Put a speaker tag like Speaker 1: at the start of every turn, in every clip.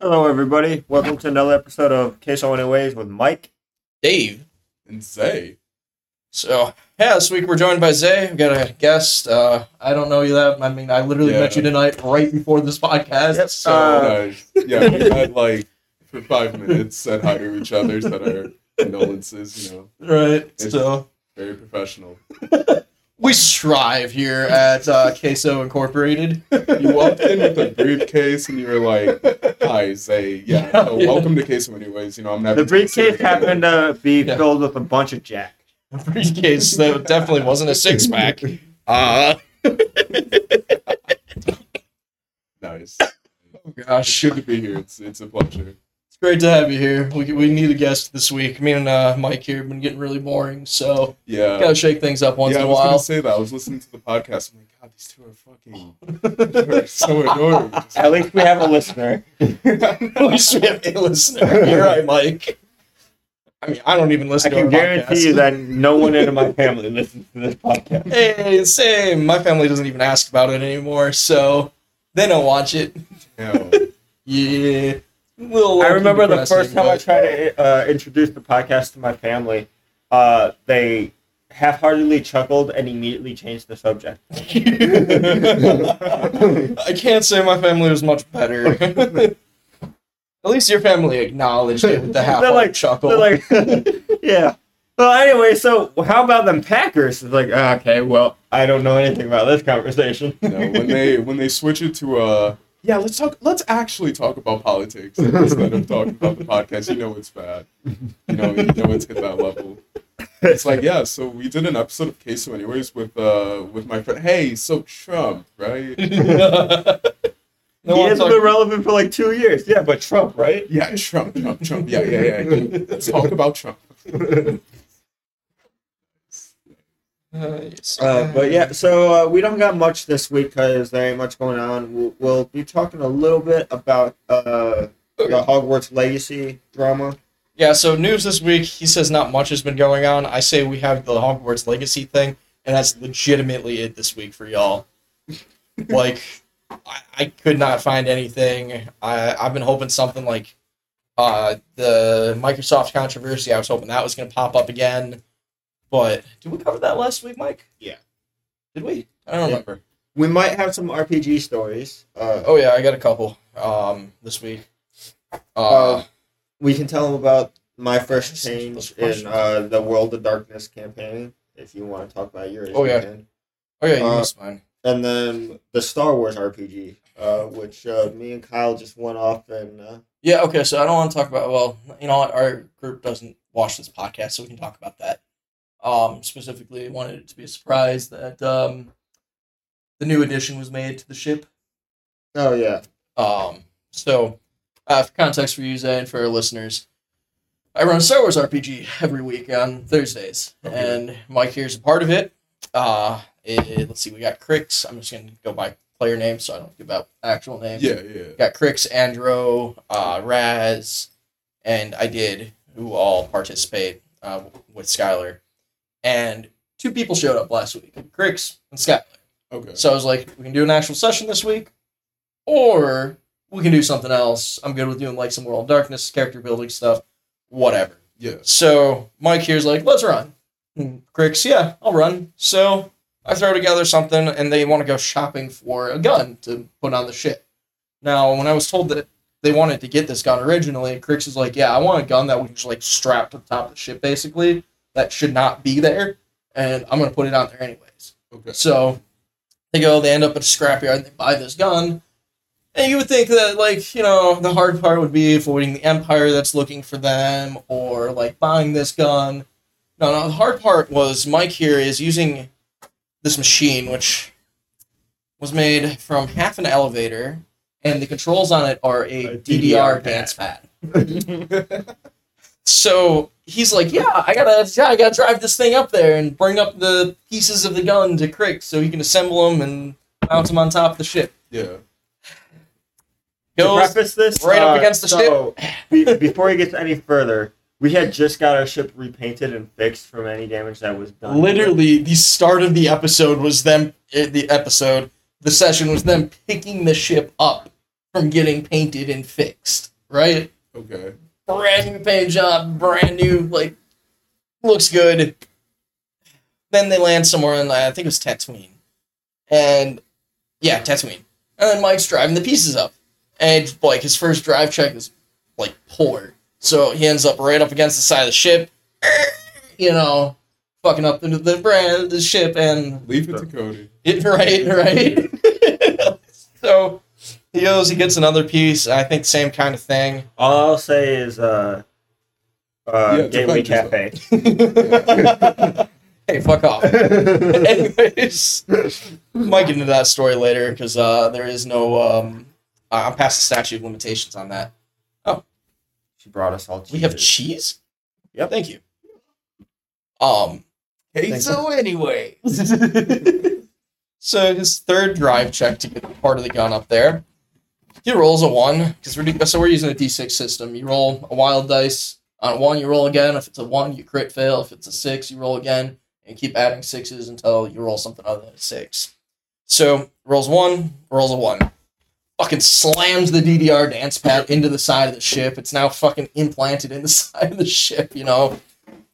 Speaker 1: Hello, everybody. Welcome to another episode of Queso Anyways with Mike.
Speaker 2: Dave.
Speaker 3: and Zay.
Speaker 2: So yeah, this week we're joined by Zay. We've got a guest. Uh, I don't know you that. I mean, I literally
Speaker 3: Yeah.
Speaker 2: met you tonight right before this podcast.
Speaker 1: Yep.
Speaker 2: So
Speaker 1: Uh,
Speaker 3: Nice. yeah, we had like for five minutes said hi to each other, said our condolences. You know,
Speaker 2: right.
Speaker 3: It's-
Speaker 2: So
Speaker 3: very professional.
Speaker 2: we strive here at uh, Queso Incorporated.
Speaker 3: You walked in with a briefcase and you were like, "Hi, Zay. Yeah,
Speaker 2: Yeah.
Speaker 3: so welcome to Queso Anyways. You know, I'm never
Speaker 1: The briefcase happened to be
Speaker 2: Yeah.
Speaker 1: filled with a bunch of Jack.
Speaker 2: A briefcase that definitely wasn't a six pack. Uh,
Speaker 3: Nice.
Speaker 2: gosh,
Speaker 3: Good to be here. It's it's a pleasure.
Speaker 2: It's great to have you here. We we need a guest this week. Me and uh, Mike here have been getting really boring, so
Speaker 3: Yeah.
Speaker 2: gotta shake things up once
Speaker 3: yeah,
Speaker 2: in a
Speaker 3: was
Speaker 2: while.
Speaker 3: gonna say that. I was listening to the podcast. I'm like, God, these two are fucking they're so annoying.
Speaker 1: At least we have a listener.
Speaker 2: At least we have a listener. You're right, Mike. I mean, I don't even
Speaker 1: I
Speaker 2: listen to
Speaker 1: can
Speaker 2: our
Speaker 1: guarantee
Speaker 2: podcast.
Speaker 1: you that no one in my family listens to this podcast.
Speaker 2: Hey, same. My family doesn't even ask about it anymore, so they don't watch it.
Speaker 3: Yeah.
Speaker 2: Yeah. Little
Speaker 1: I remember the first time I tried to uh, introduce the podcast to my family, uh, they half-heartedly chuckled and immediately changed the subject.
Speaker 2: I can't say my family was much better. At least your family acknowledged it with the half
Speaker 1: They're like-
Speaker 2: chuckle.
Speaker 1: They're like, yeah. Well, anyway, so how about them Packers? It's like, okay, well, I don't know anything about this conversation.
Speaker 3: you know, when they when they switch it to uh yeah, let's talk let's actually talk about politics instead of talking about the podcast. You know it's bad. You know, you know it's hit that level. It's like, yeah, so we did an episode of Queso anyways with uh with my friend hey, so Trump, right?
Speaker 2: No
Speaker 1: he hasn't
Speaker 2: talk-
Speaker 1: been relevant for like two years. Yeah, but Trump, right?
Speaker 3: Yeah, Trump, Trump, Trump. Yeah, yeah, yeah. Let's talk about Trump.
Speaker 2: Nice.
Speaker 1: Uh, but yeah, so uh, we don't got much this week because there ain't much going on. We'll, we'll be talking a little bit about uh, the Hogwarts Legacy drama.
Speaker 2: Yeah, so news this week, he says not much has been going on. I say we have the Hogwarts Legacy thing, and that's legitimately it this week for y'all. like, I, I could not find anything. I, I've been hoping something like uh, the Microsoft controversy, I was hoping that was going to pop up again. But did we cover that last week, Mike?
Speaker 1: Yeah.
Speaker 2: Did we? I don't
Speaker 1: Yeah.
Speaker 2: remember.
Speaker 1: We might have some RPG stories. Uh,
Speaker 2: Oh, yeah, I got a couple um, this week. Uh,
Speaker 1: Uh, we can tell them about my first change in uh, the World of Darkness campaign. If you want to talk about yours,
Speaker 2: Oh, yeah.
Speaker 1: can.
Speaker 2: oh, yeah, you
Speaker 1: uh,
Speaker 2: missed mine.
Speaker 1: and then the Star Wars RPG, uh, which uh, me and Kyle just went off and uh,
Speaker 2: Yeah, okay, so I don't want to talk about well, you know what, our group doesn't watch this podcast, so we can talk about that. Um specifically wanted it to be a surprise that um the new addition was made to the ship.
Speaker 1: oh yeah,
Speaker 2: Um so uh, for context for you, Zay, and for our listeners, I run a Star Wars RPG every week on Thursdays, and Mike here is a part of it. Uh, it, let's see, we got Crix. I'm just gonna go by player name, so I don't give out actual names
Speaker 3: Yeah, yeah.
Speaker 2: got Crix, Andro, uh, Raz, and I did, who all participate uh, with Skylar. And two people showed up last week, Crix and Skylar.
Speaker 3: Okay.
Speaker 2: So I was like, we can do an actual session this week, or we can do something else. I'm good with doing like some World of Darkness, character building stuff, whatever.
Speaker 3: Yeah.
Speaker 2: So Mike here's like, let's run. And Crix, yeah, I'll run. So I throw together something, and they want to go shopping for a gun to put on the ship. Now, when I was told that they wanted to get this gun originally, Crix was like, yeah, I want a gun that we can just like strap to the top of the ship, basically. That should not be there, and I'm gonna put it on there anyways.
Speaker 3: Okay.
Speaker 2: So they go, they end up at a scrapyard, they buy this gun. And you would think that, like, you know, the hard part would be avoiding the Empire that's looking for them or, like, buying this gun. No, no, the hard part was Mike here is using this machine, which was made from half an elevator, and the controls on it are a,
Speaker 1: A
Speaker 2: DDR,
Speaker 1: DDR
Speaker 2: dance pad. So he's like, "Yeah, I gotta, yeah, I gotta drive this thing up there and bring up the pieces of the gun to Crix so he can assemble them and mount them on top of the ship."
Speaker 3: yeah.
Speaker 1: to preface this,
Speaker 2: right up
Speaker 1: uh,
Speaker 2: against the
Speaker 1: so, be, before he gets any further, we had just got our ship repainted and fixed from any damage that was done.
Speaker 2: literally the start of the episode was them. eh, The episode, the session was them picking the ship up from getting painted and fixed, right?
Speaker 3: Okay.
Speaker 2: Brand new paint job, brand new, like, looks good. Then they land somewhere in, I think it was Tatooine. And, yeah, Tatooine. And then Mike's driving the pieces up. And, like, his first drive check is, like, poor. So he ends up right up against the side of the ship, you know, fucking up the, the brand, the ship, and
Speaker 3: Leave it to Cody.
Speaker 2: it, right, right. so he goes, he gets another piece. I think same kind of thing.
Speaker 1: All I'll say is uh, uh,
Speaker 3: Yeah,
Speaker 1: Gateway Cafe.
Speaker 2: hey, fuck off. Anyways, might get into that story later because uh, there is no. Um, I'm past the statute of limitations on that.
Speaker 1: Oh, she brought us all.
Speaker 2: We have cheese.
Speaker 1: Yep.
Speaker 2: Thank you. Um.
Speaker 3: Hey, so anyway.
Speaker 2: So his third drive check to get part of the gun up there, he rolls a one because we're so we're using a d6 system. You roll a wild dice on a one, you roll again. If it's a one, you crit fail. If it's a six, you roll again, and keep adding sixes until you roll something other than a six. So rolls one, rolls a one. Fucking slams the DDR dance pad into the side of the ship. It's now fucking implanted in the side of the ship. You know,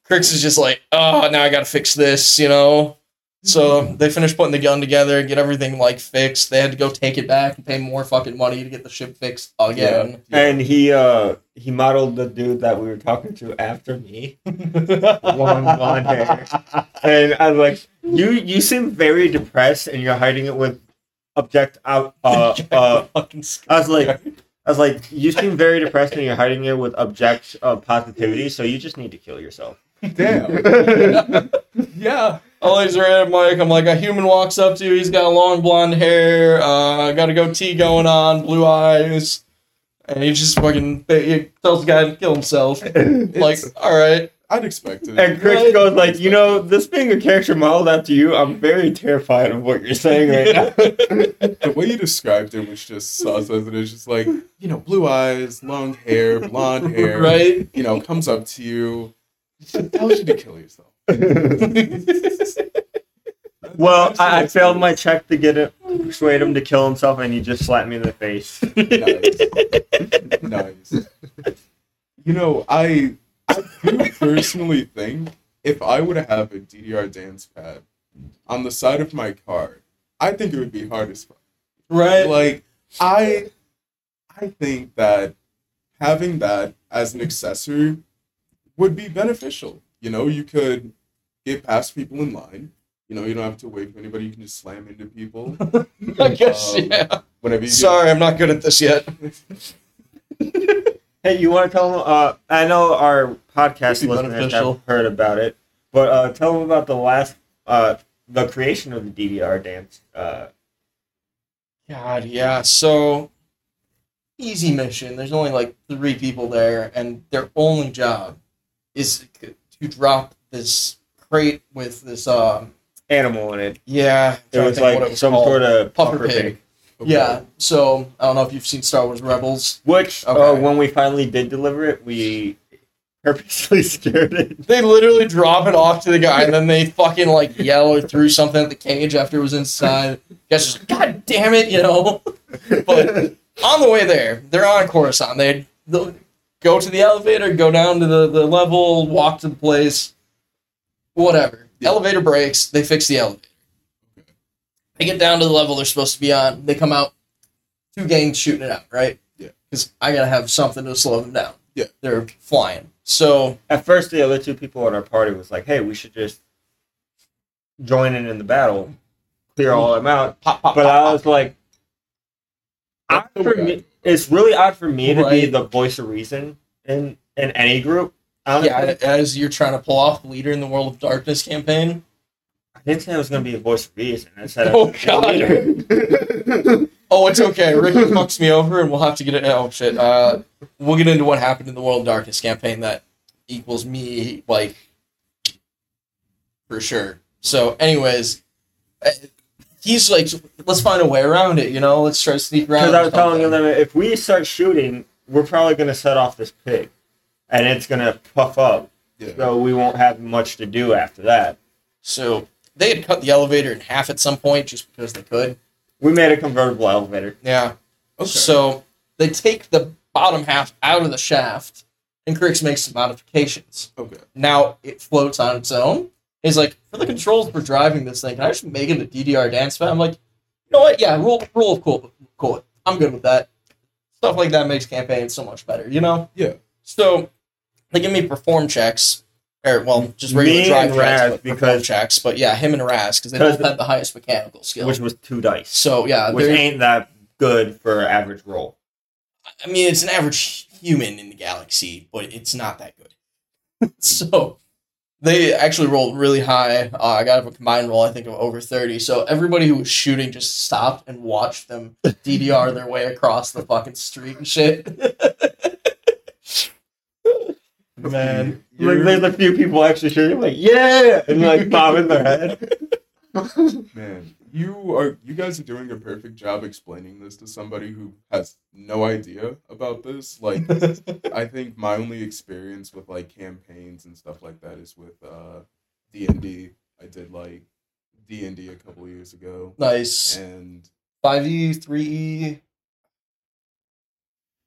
Speaker 2: Crix is just like, oh, now I gotta fix this. You know. So they finished putting the gun together, get everything like fixed. They had to go take it back and pay more fucking money to get the ship fixed again.
Speaker 1: And he uh he modeled the dude that we were talking to after me. Long blonde hair. And I was like, you you seem very depressed and you're hiding it with object out uh uh
Speaker 2: fucking
Speaker 1: I was like I was like, you seem very depressed and you're hiding it with object uh, positivity, so you just need to kill yourself.
Speaker 3: Damn. yeah.
Speaker 2: Oh, he's right at Mike. I'm like, a human walks up to you. He's got long blonde hair, uh, got a goatee going on, blue eyes. And he just fucking he tells the guy to kill himself. Like, all right.
Speaker 3: I'd expect it.
Speaker 1: And Chris
Speaker 2: Right.
Speaker 1: goes like, you know, this being a character modeled after you, I'm very terrified of what you're saying right now.
Speaker 3: the way you described him was just sus as it is just like, you know, blue eyes, long hair, blonde hair.
Speaker 2: Right?
Speaker 3: You know, comes up to you, tells you to kill yourself.
Speaker 1: well, I, I failed my check to get it, persuade him to kill himself, and he just slapped me in the face.
Speaker 3: Nice. nice. You know, I I do personally think if I would have a DDR dance pad on the side of my car, I think it would be hard as fuck.
Speaker 2: Right?
Speaker 3: Like I I think that having that as an accessory would be beneficial. You know, you could get past people in line. You know, you don't have to wait for anybody. You can just slam into people
Speaker 2: I guess,
Speaker 3: Um,
Speaker 2: yeah.
Speaker 3: whenever you get
Speaker 2: Sorry, I'm not good at this yet.
Speaker 1: hey, you want to tell them? Uh, I know our podcast
Speaker 2: Be
Speaker 1: listeners
Speaker 2: beneficial.
Speaker 1: have heard about it, but uh, tell them about the last, uh, the creation of the DDR dance. Uh,
Speaker 2: God, yeah. So easy mission. There's only like three people there, and their only job is to drop this crate with this. Um,
Speaker 1: animal in it.
Speaker 2: yeah,
Speaker 1: It was like some
Speaker 2: called.
Speaker 1: sort of
Speaker 2: Puffer
Speaker 1: puffer
Speaker 2: pig.
Speaker 1: pig.
Speaker 2: Yeah. So I don't know if you've seen Star Wars Rebels.
Speaker 1: Which, uh, when we finally did deliver it, we purposely scared it.
Speaker 2: They literally drop it off to the guy, and then they fucking like yell or threw something at the cage after it was inside. Guys, just God damn it, you know. But on the way there, they're on Coruscant. They they'll go to the elevator, go down to the, the level, walk to the place, whatever.
Speaker 3: Yeah.
Speaker 2: Elevator breaks, they fix the elevator. They get down to the level they're supposed to be on. They come out, two gangs shooting it out, right?
Speaker 3: Yeah.
Speaker 2: Because I gotta have something to slow them down.
Speaker 3: Yeah.
Speaker 2: They're flying. So
Speaker 1: At first, the other two people in our party was like, "Hey, we should just join in in the battle, clear all of them out."
Speaker 2: pop, pop,
Speaker 1: But
Speaker 2: pop,
Speaker 1: I
Speaker 2: pop.
Speaker 1: was like, odd
Speaker 3: That's
Speaker 1: for me,
Speaker 3: do
Speaker 1: it's really odd for me to be the voice of reason in in any group. Honestly,
Speaker 2: yeah, as you're trying to pull off leader in the World of Darkness campaign.
Speaker 1: I didn't say I was going to be a voice of reason. I said,
Speaker 2: Oh,
Speaker 1: leader.
Speaker 2: Oh, it's okay. Rick fucks me over, and we'll have to get it. Oh shit. Uh, we'll get into what happened in the World of Darkness campaign that equals me, like, for sure. So, anyways, he's like, let's find a way around it. You know, let's try to sneak around.
Speaker 1: Because I
Speaker 2: or
Speaker 1: was telling
Speaker 2: something.
Speaker 1: them if we start shooting, we're probably going to set off this pig, and it's going to puff up.
Speaker 3: Yeah.
Speaker 1: So we won't have much to do after that.
Speaker 2: So they had cut the elevator in half at some point just because they could.
Speaker 1: We made a convertible elevator.
Speaker 2: Yeah.
Speaker 3: Okay.
Speaker 2: So they take the bottom half out of the shaft, and Crix makes some modifications.
Speaker 3: Okay.
Speaker 2: Now it floats on its own. He's like, for the controls for driving this thing, can I just make it a DDR dance pad? I'm like, you know what? Yeah, rule rule of cool, cool. I'm good with that. Stuff like that makes campaigns so much better, you know.
Speaker 3: Yeah.
Speaker 2: So they give me perform checks, or well, just regular
Speaker 1: Me
Speaker 2: drive checks, but
Speaker 1: because-
Speaker 2: checks. But yeah, him and Raz because they both had the highest mechanical skill.
Speaker 1: which was two dice,
Speaker 2: so yeah,
Speaker 1: which ain't that good for average roll.
Speaker 2: I mean, it's an average human in the galaxy, but it's not that good. so they actually rolled really high. Uh, I got a combined roll, I think, of over 30. So everybody who was shooting just stopped and watched them DDR their way across the fucking street and shit. Man.
Speaker 1: Like, there's a few people actually shooting, like, yeah, and like bobbing their head.
Speaker 3: Man, you are you guys are doing a perfect job explaining this to somebody who has no idea about this. Like I think my only experience with like campaigns and stuff like that is with uh D and D. I did like D and D a couple years ago,
Speaker 2: nice.
Speaker 3: and
Speaker 2: 5e, 3e.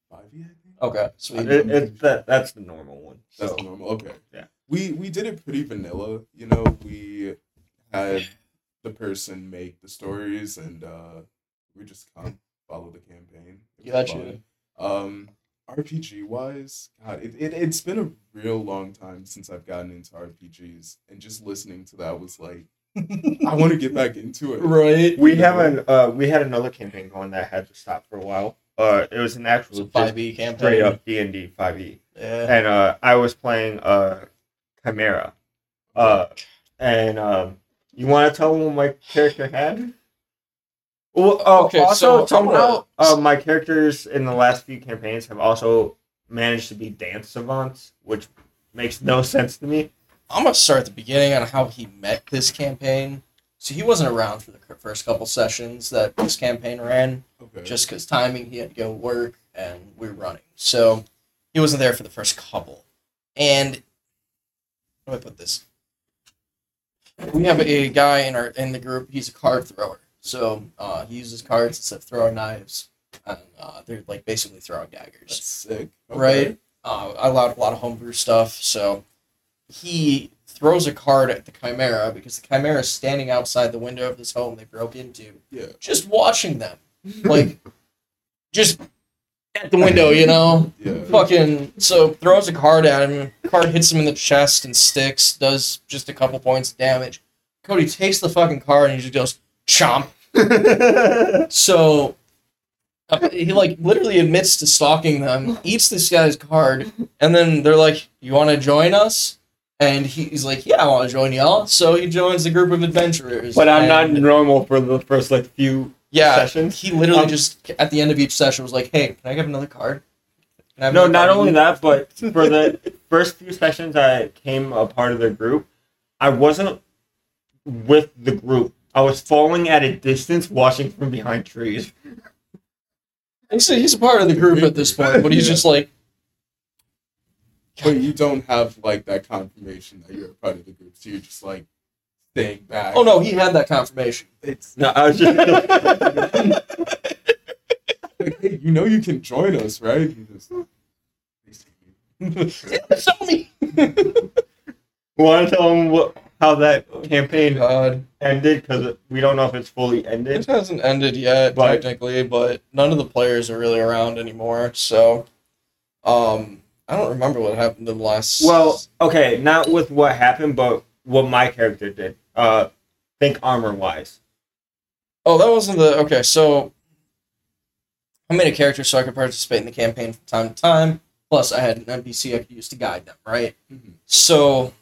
Speaker 3: Five E,
Speaker 2: Okay, sweet.
Speaker 1: It, it, that, that's the normal one.
Speaker 3: that's
Speaker 1: So
Speaker 3: normal. Okay,
Speaker 1: Yeah.
Speaker 3: We we did it pretty vanilla. You know, we had the person make the stories, and uh we just kind of follow the campaign. It
Speaker 2: Gotcha.
Speaker 3: fun. Um, RPG wise, God, it, it it's been a real long time since I've gotten into RPGs, and just listening to that was like, I want to get back into it.
Speaker 2: right.
Speaker 1: we have an uh, we had another campaign going that had to stop for a while. Uh, it was an actual
Speaker 2: So 5e campaign.
Speaker 1: straight up D and D five E,
Speaker 2: Yeah.
Speaker 1: and uh, I was playing uh, Chimera. Uh, and um, you want to tell them what my character had? Well, oh,
Speaker 2: Okay,
Speaker 1: also
Speaker 2: so
Speaker 1: some
Speaker 2: I'm
Speaker 1: uh, my characters in the last few campaigns have also managed to be dance savants, which makes no sense to me.
Speaker 2: I'm gonna start at the beginning on how he met this campaign. So he wasn't around for the first couple sessions that this campaign ran,
Speaker 3: Okay.
Speaker 2: just because timing. He had to go work, and we were running, so he wasn't there for the first couple. And how do I put this? We have a guy in our in the group. He's a card thrower, so uh, he uses cards instead of throwing knives, and uh, they're like basically throwing daggers
Speaker 3: That's sick. Okay.
Speaker 2: right? Uh, I allowed a lot of homebrew stuff, so he throws a card at the Chimera because the Chimera is standing outside the window of this home they broke into,
Speaker 3: Yeah.
Speaker 2: just watching them, like just at the window, you know.
Speaker 3: Yeah.
Speaker 2: Fucking so throws a card at him. Card hits him in the chest and sticks. Does just a couple points of damage. Cody takes the fucking card and he just goes chomp. So uh, he like literally admits to stalking them, eats this guy's card, and then they're like, "You want to join us?" And he's like, "Yeah, I want to join y'all." So he joins the group of adventurers.
Speaker 1: but I'm not normal for the first like few
Speaker 2: Yeah,
Speaker 1: sessions.
Speaker 2: he literally
Speaker 1: Um,
Speaker 2: just at the end of each session was like, "Hey, can I get another card?" Can I have
Speaker 1: No,
Speaker 2: another
Speaker 1: not
Speaker 2: card?"
Speaker 1: only that, but for the first few sessions I came a part of the group, I wasn't with the group. I was falling at a distance, watching from behind trees.
Speaker 2: He's a, he's a part of the group at this point, but he's
Speaker 3: Yeah.
Speaker 2: just like,
Speaker 3: But you don't have like that confirmation that you're a part of the group, so you're just like staying back.
Speaker 2: "Oh no, he had that confirmation."
Speaker 3: It's
Speaker 1: No, I was just.
Speaker 3: like, hey, you know you can join us, right? You just
Speaker 2: Show me.
Speaker 1: Want to tell them what, how that campaign
Speaker 2: God,
Speaker 1: ended? Because we don't know if it's fully ended.
Speaker 2: it hasn't ended yet
Speaker 1: But-
Speaker 2: technically, but none of the players are really around anymore. So, um, I don't remember what happened in the last.
Speaker 1: Well, okay, not with what happened, but what my character did. Uh, think armor wise.
Speaker 2: oh, that wasn't the okay. So, I made a character so I could participate in the campaign from time to time. Plus, I had an NPC I could use to guide them. Right.
Speaker 3: Mhm.
Speaker 2: So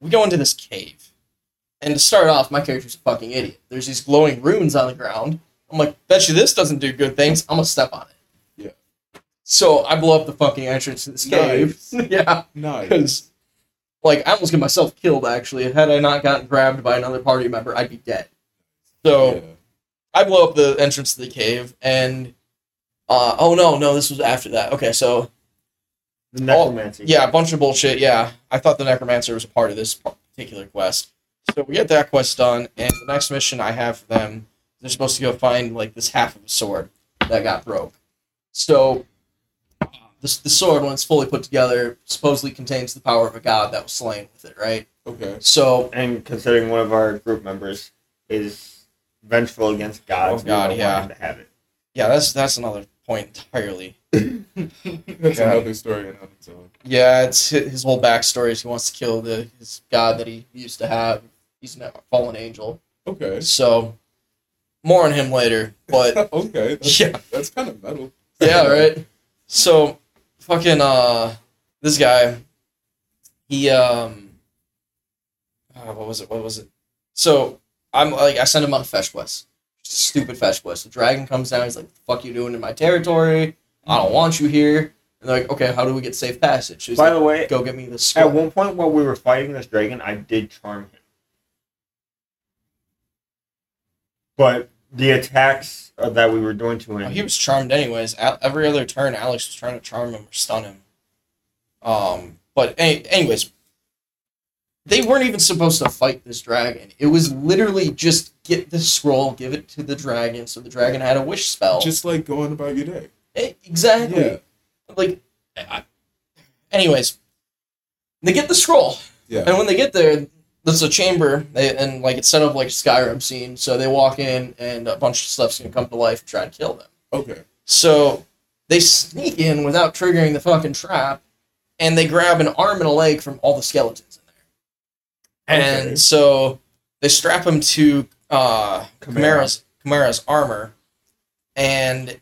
Speaker 2: we go into this cave. And to start off, my character's a fucking idiot. There's these glowing runes on the ground. I'm like, bet you this doesn't do good things. I'm gonna step on it.
Speaker 3: Yeah.
Speaker 2: So I blow up the fucking entrance to this cave. yeah.
Speaker 3: nice.
Speaker 2: Because like I almost get myself killed actually. Had I not gotten grabbed by another party member, I'd be dead. So
Speaker 3: Yeah.
Speaker 2: I blow up the entrance to the cave and uh oh no, no, this was after that. Okay, so
Speaker 1: The necromancy.
Speaker 2: yeah, a bunch of bullshit. Yeah, I thought the necromancer was a part of this particular quest. So we get that quest done, and the next mission I have for them, they're supposed to go find like this half of a sword. that got broke. So the, the sword, when it's fully put together, supposedly contains the power of a god that was slain with it, right?
Speaker 3: Okay.
Speaker 2: So
Speaker 1: And considering one of our group members is vengeful against gods,
Speaker 2: Oh, God, yeah.
Speaker 1: to have it.
Speaker 2: yeah, that's that's another point entirely.
Speaker 3: That's
Speaker 2: Yeah.
Speaker 3: another story in its own.
Speaker 2: Yeah, it's his whole backstory is he wants to kill the his god that he used to have. He's a fallen angel.
Speaker 3: Okay.
Speaker 2: So more on him later. But
Speaker 3: okay. That's,
Speaker 2: Yeah.
Speaker 3: That's kind of metal.
Speaker 2: yeah, right. So fucking uh this guy he um uh, what was it? What was it? So I'm like I send him on a fetch quest. Stupid fetch quest. The dragon comes down, he's like, the fuck you doing in my territory? I don't want you here. And they're like, okay, how do we get safe passage? He's
Speaker 1: By
Speaker 2: like,
Speaker 1: the way,
Speaker 2: go get me this
Speaker 1: at one point while we were fighting this dragon, I did charm him. But the attacks uh, that we were doing to him,
Speaker 2: Oh, he was charmed anyways. Every other turn, Alex was trying to charm him or stun him. Um, but any- anyways, they weren't even supposed to fight this dragon. It was literally just get the scroll, give it to the dragon, so the dragon had a wish spell.
Speaker 3: Just like going about your day.
Speaker 2: Exactly.
Speaker 3: Yeah.
Speaker 2: Like, I, anyways, they get the scroll.
Speaker 3: Yeah.
Speaker 2: And when they get there, there's a chamber, they, and like it's set up like a Skyrim scene. So they walk in, and a bunch of stuff's gonna come to life and try to kill them.
Speaker 3: Okay.
Speaker 2: So they sneak in without triggering the fucking trap, and they grab an arm and a leg from all the skeletons in there.
Speaker 3: Okay.
Speaker 2: And so they strap him to uh,
Speaker 1: Chimera.
Speaker 2: Chimera's Chimera's armor, and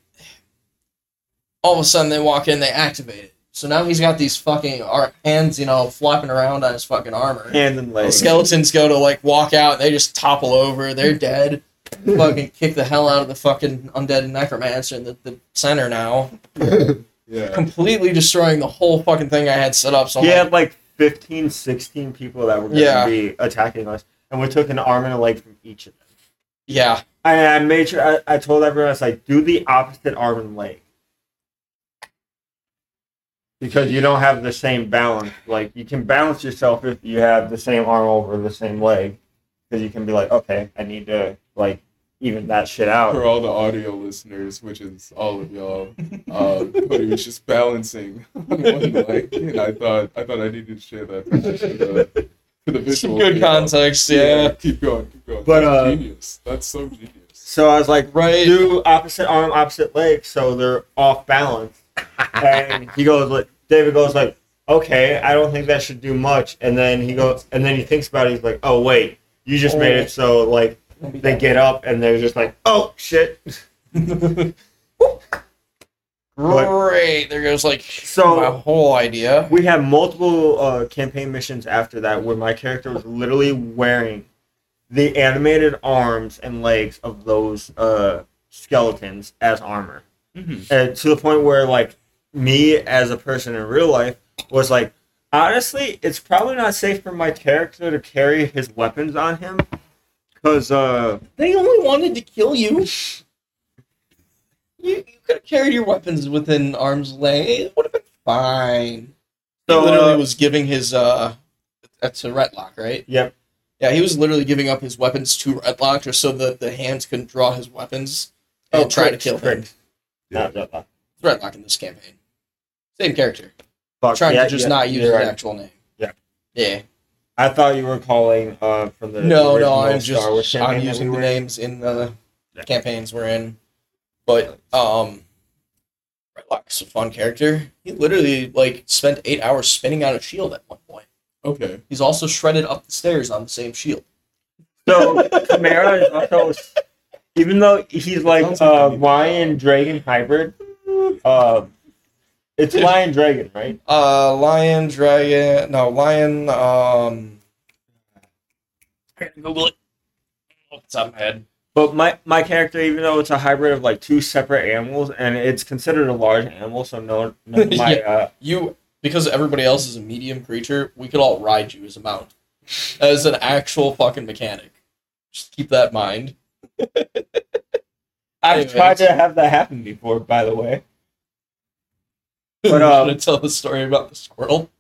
Speaker 2: all of a sudden they walk in, they activate it. So now he's got these fucking ar- hands, you know, flapping around on his fucking armor.
Speaker 1: hands and
Speaker 2: The
Speaker 1: legs.
Speaker 2: skeletons go to like walk out, and they just topple over. They're dead. fucking kick the hell out of the fucking undead necromancer in the, the center now,
Speaker 3: Yeah.
Speaker 2: completely destroying the whole fucking thing I had set up. So I'm
Speaker 1: he
Speaker 2: like,
Speaker 1: had like 15, 16 people that were going to
Speaker 2: Yeah.
Speaker 1: be attacking us, and we took an arm and a leg from each of them.
Speaker 2: yeah,
Speaker 1: And I made sure I, I told everyone I was like, do the opposite arm and leg. Because you don't have the same balance. Like you can balance yourself if you have the same arm over the same leg. Because you can be like, okay, I need to like even that shit out.
Speaker 3: For all the audio listeners, which is all of y'all, uh, Cody was just balancing on one leg, and I thought I thought I needed to share that for the, for the
Speaker 2: some
Speaker 3: visual.
Speaker 2: good
Speaker 3: you know.
Speaker 2: context. Yeah,
Speaker 3: Keep going. Keep going.
Speaker 1: But,
Speaker 3: That's
Speaker 1: uh,
Speaker 3: genius. That's so genius.
Speaker 1: So I was like,
Speaker 2: right.
Speaker 1: do opposite arm, opposite leg, so they're off balance. And he goes like, David goes like, okay, I don't think that should do much. And then he goes, and then he thinks about it. He's like, oh wait, you just made it so like they get up and they're just like, oh shit.
Speaker 2: Great. There goes like
Speaker 1: So-
Speaker 2: my whole idea.
Speaker 1: We had multiple uh, campaign missions after that where my character was literally wearing the animated arms and legs of those uh, skeletons as armor.
Speaker 3: Mhm.
Speaker 1: and to the point where like me as a person in real life was like honestly it's probably not safe for my character to carry his weapons on him because uh
Speaker 2: They only wanted to kill you. You, you could have carried your weapons within arm's length. It would have been fine.
Speaker 1: So,
Speaker 2: he literally
Speaker 1: uh,
Speaker 2: was giving his uh that's a Retlock, right?
Speaker 1: yep
Speaker 2: Yeah, he was literally giving up his weapons to Redlock just so that the hands couldn't draw his weapons and try to kill him.
Speaker 1: Crix. Not Zephyr.
Speaker 2: Retlock in this campaign. Same character.
Speaker 1: Fuck,
Speaker 2: Trying
Speaker 1: yeah,
Speaker 2: to just
Speaker 1: yeah,
Speaker 2: not use his
Speaker 1: right.
Speaker 2: actual name.
Speaker 1: Yeah.
Speaker 2: Yeah.
Speaker 1: i thought you were calling uh from the
Speaker 2: No, no, I'm just I'm using
Speaker 1: we
Speaker 2: the names in the
Speaker 1: Yeah.
Speaker 2: campaigns we're in. But um Retlock's a fun character. He literally like spent eight hours spinning out a shield at one point.
Speaker 3: Okay.
Speaker 2: He's also shredded up the stairs on the same shield.
Speaker 1: so Chimera is also even though he's like
Speaker 3: Sounds like
Speaker 1: uh
Speaker 3: I need to
Speaker 1: lion dragon hybrid uh it's lion dragon right
Speaker 2: Uh lion, dragon no, lion, um Google it. Off the top head.
Speaker 1: But my my character, even though it's a hybrid of like two separate animals, and it's considered a large animal, so no, none of my uh,
Speaker 2: You because everybody else is a medium creature, we could all ride you as a mount. As an actual fucking mechanic. Just keep that in mind.
Speaker 1: I've
Speaker 2: Anyways.
Speaker 1: tried to have that happen before, by the way. But,
Speaker 2: Should
Speaker 1: um,
Speaker 2: I tell the story about the squirrel?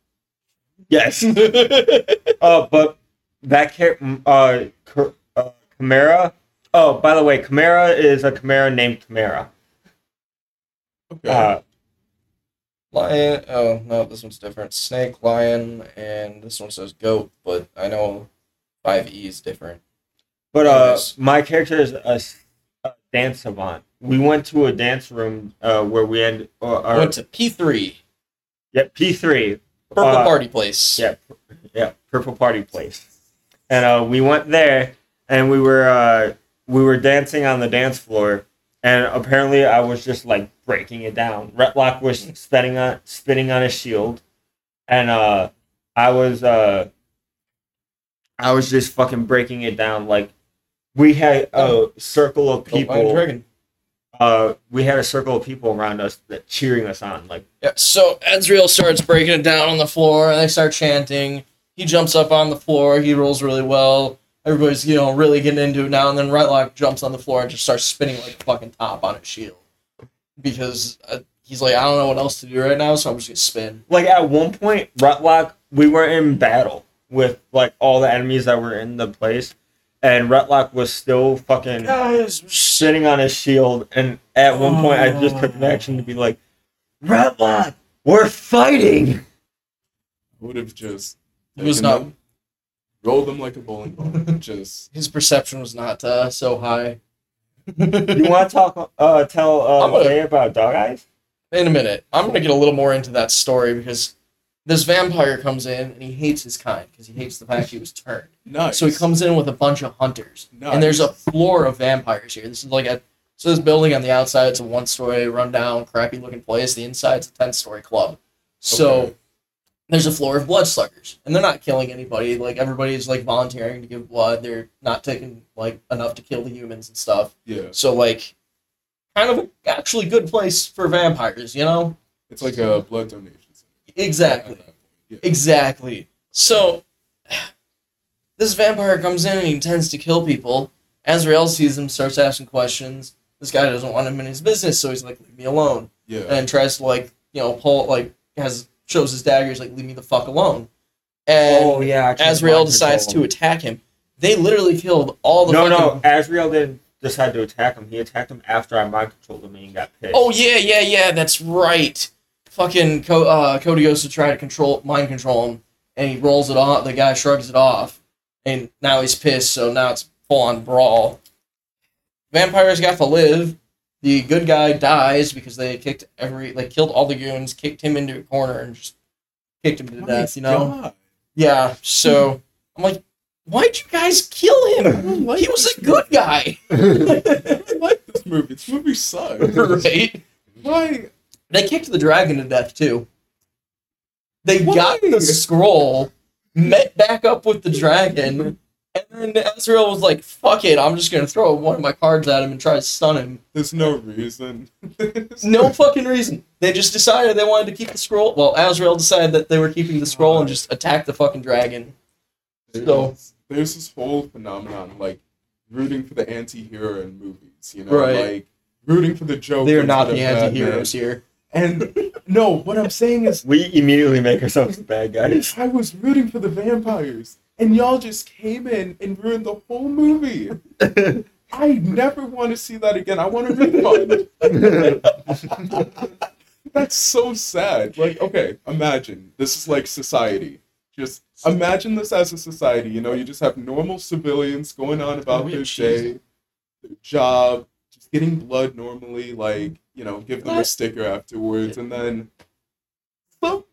Speaker 1: Yes. uh, but that char- uh, Ch- uh, Chimera. Oh, by the way, Chimera is a Chimera named Chimera.
Speaker 3: Okay.
Speaker 1: Uh,
Speaker 2: Lion. Oh no, this one's different. Snake, lion, and this one says goat. But I know five E is different.
Speaker 1: But uh, my character is a dance savant. We went to a dance room uh, where we end. Uh, our,
Speaker 2: went to P three,
Speaker 1: yeah, P three.
Speaker 2: purple
Speaker 1: Uh,
Speaker 2: party place.
Speaker 1: Yeah, yeah, Purple Party Place. And uh, we went there, and we were uh, we were dancing on the dance floor, and apparently I was just like breaking it down. Retlock was spinning on spinning on his shield, and uh, I was uh, I was just fucking breaking it down. Like we had a circle of
Speaker 2: lion,
Speaker 1: people. Uh, we had a circle of people around us that cheering us on. Like
Speaker 2: Yeah, so Ezreal starts breaking it down on the floor, and they start chanting. He jumps up on the floor. He rolls really well. Everybody's, you know, really getting into it now. And then Rightlock jumps on the floor and just starts spinning like a fucking top on his shield. Because uh, he's like, I don't know what else to do right now, so I'm just going to spin.
Speaker 1: like at one point, Rutlock, we were in battle with like all the enemies that were in the place, and Rutlock was still fucking
Speaker 2: Guys,
Speaker 1: sitting on his shield. And at one point, I just took an action to be like, Rutlock, we're fighting.
Speaker 3: would have just
Speaker 2: He was not-
Speaker 3: them, rolled them like a bowling ball. just
Speaker 2: his perception was not uh, so high.
Speaker 1: You want to talk? Uh, tell
Speaker 2: I'm
Speaker 1: uh,
Speaker 2: gonna-
Speaker 1: Jay about Dog Eyes?
Speaker 2: in a minute. I'm gonna get a little more into that story because this vampire comes in and he hates his kind because he hates the fact he was turned.
Speaker 3: nice.
Speaker 2: So he comes in with a bunch of hunters,
Speaker 3: Nice.
Speaker 2: and there's a floor of vampires here. This is like a so this building on the outside it's a one story rundown, crappy looking place. The inside's a ten story club. So
Speaker 3: Okay.
Speaker 2: there's a floor of bloodsuckers, and they're not killing anybody. Like everybody's like volunteering to give blood. They're not taking like enough to kill the humans and stuff.
Speaker 3: yeah,
Speaker 2: So like, kind of actually good place for vampires, you know?
Speaker 3: it's like a blood donation. Center.
Speaker 2: Exactly.
Speaker 3: At that point, Yeah.
Speaker 2: Exactly. So, this vampire comes in and he intends to kill people. Azrael sees him, starts asking questions. This guy doesn't want him in his business, so he's like, "Leave me alone,"
Speaker 3: Yeah.
Speaker 2: and tries to like, you know, pull like has shows his dagger. He's like, "Leave me the fuck alone." And
Speaker 1: oh yeah,
Speaker 2: Azrael decides
Speaker 1: control
Speaker 2: to attack him. They literally killed all the.
Speaker 1: No,
Speaker 2: fucking
Speaker 1: no, Azrael didn't decide to attack him. He attacked him after I mind controlled him and he got pissed.
Speaker 2: Oh yeah, yeah, yeah. That's right. Fucking Co- uh, Cody goes to try to control mind control him, and he rolls it off. The guy shrugs it off, and now he's pissed. So now it's full on brawl. Vampires got to live. The good guy dies because they kicked every, like, killed all the goons, kicked him into a corner, and just kicked him to
Speaker 3: My
Speaker 2: death. You know?
Speaker 3: God.
Speaker 2: Yeah. So I'm like, why'd you guys kill him?
Speaker 3: like
Speaker 2: He was a good guy.
Speaker 3: I like this movie. This movie sucks.
Speaker 2: right?
Speaker 3: Why?
Speaker 2: They kicked the dragon to death too. They got the scroll, met back up with the dragon, and then Ezreal was like, "Fuck it, I'm just gonna throw one of my cards at him and try to stun him."
Speaker 3: There's no reason. There's
Speaker 2: No fucking reason. They just decided they wanted to keep the scroll. Well, Azrael decided that they were keeping the scroll and just attacked the fucking dragon. So
Speaker 3: there's, there's this whole phenomenon like rooting for the anti-hero in movies you know
Speaker 2: Right.
Speaker 3: like rooting for the joke
Speaker 2: they are not the anti-heroes here.
Speaker 3: And no what i'm saying is
Speaker 1: We immediately make ourselves the bad guys.
Speaker 3: i was rooting for the vampires and y'all just came in and ruined the whole movie. I never want to see that again. I want a refund that's so sad. Like okay imagine. This is like society. Just imagine this as a society you know you just have normal civilians going on about
Speaker 2: Oh,
Speaker 3: their
Speaker 2: jeez.
Speaker 3: day their job just getting blood normally like you know give them a sticker afterwards and then some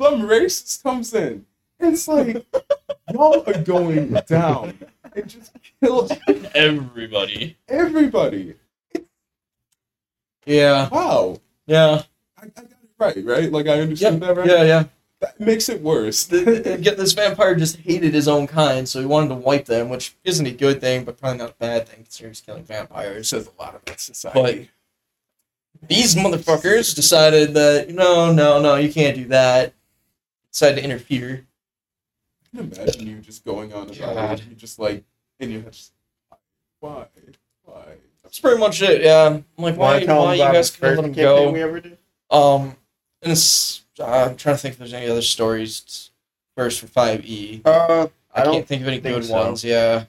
Speaker 3: some racist comes in and it's like y'all are going down and just kill
Speaker 2: Everybody.
Speaker 3: everybody
Speaker 2: Yeah.
Speaker 3: wow
Speaker 2: Yeah.
Speaker 3: I, I got it right right like i
Speaker 2: Yeah.
Speaker 3: understood that right
Speaker 2: Yeah. Yeah.
Speaker 3: That makes it worse
Speaker 2: the, the- get this vampire just hated his own kind, so he wanted to wipe them, which isn't a good thing, but probably not a bad thing considering he's killing vampires.
Speaker 3: says a lot about society But
Speaker 2: These motherfuckers decided that no, no, no, you can't do that. Decided to interfere.
Speaker 3: I can imagine you just going on about
Speaker 2: God.
Speaker 3: it. You just like in your head, just, why, why?
Speaker 2: That's pretty much it. Yeah, I'm like, why,
Speaker 1: Wanna
Speaker 2: why you guys
Speaker 1: the
Speaker 2: couldn't let him go?
Speaker 1: We ever did?
Speaker 2: Um, and it's I'm trying to think if there's any other stories first for Five E.
Speaker 1: Uh,
Speaker 2: I,
Speaker 1: I don't
Speaker 2: can't think of any
Speaker 1: think
Speaker 2: good
Speaker 1: so.
Speaker 2: ones. Yeah.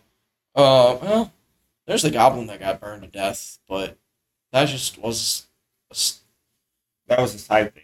Speaker 2: Uh, well, there's the goblin that got burned to death, but that just was a s-
Speaker 1: that was a side thing.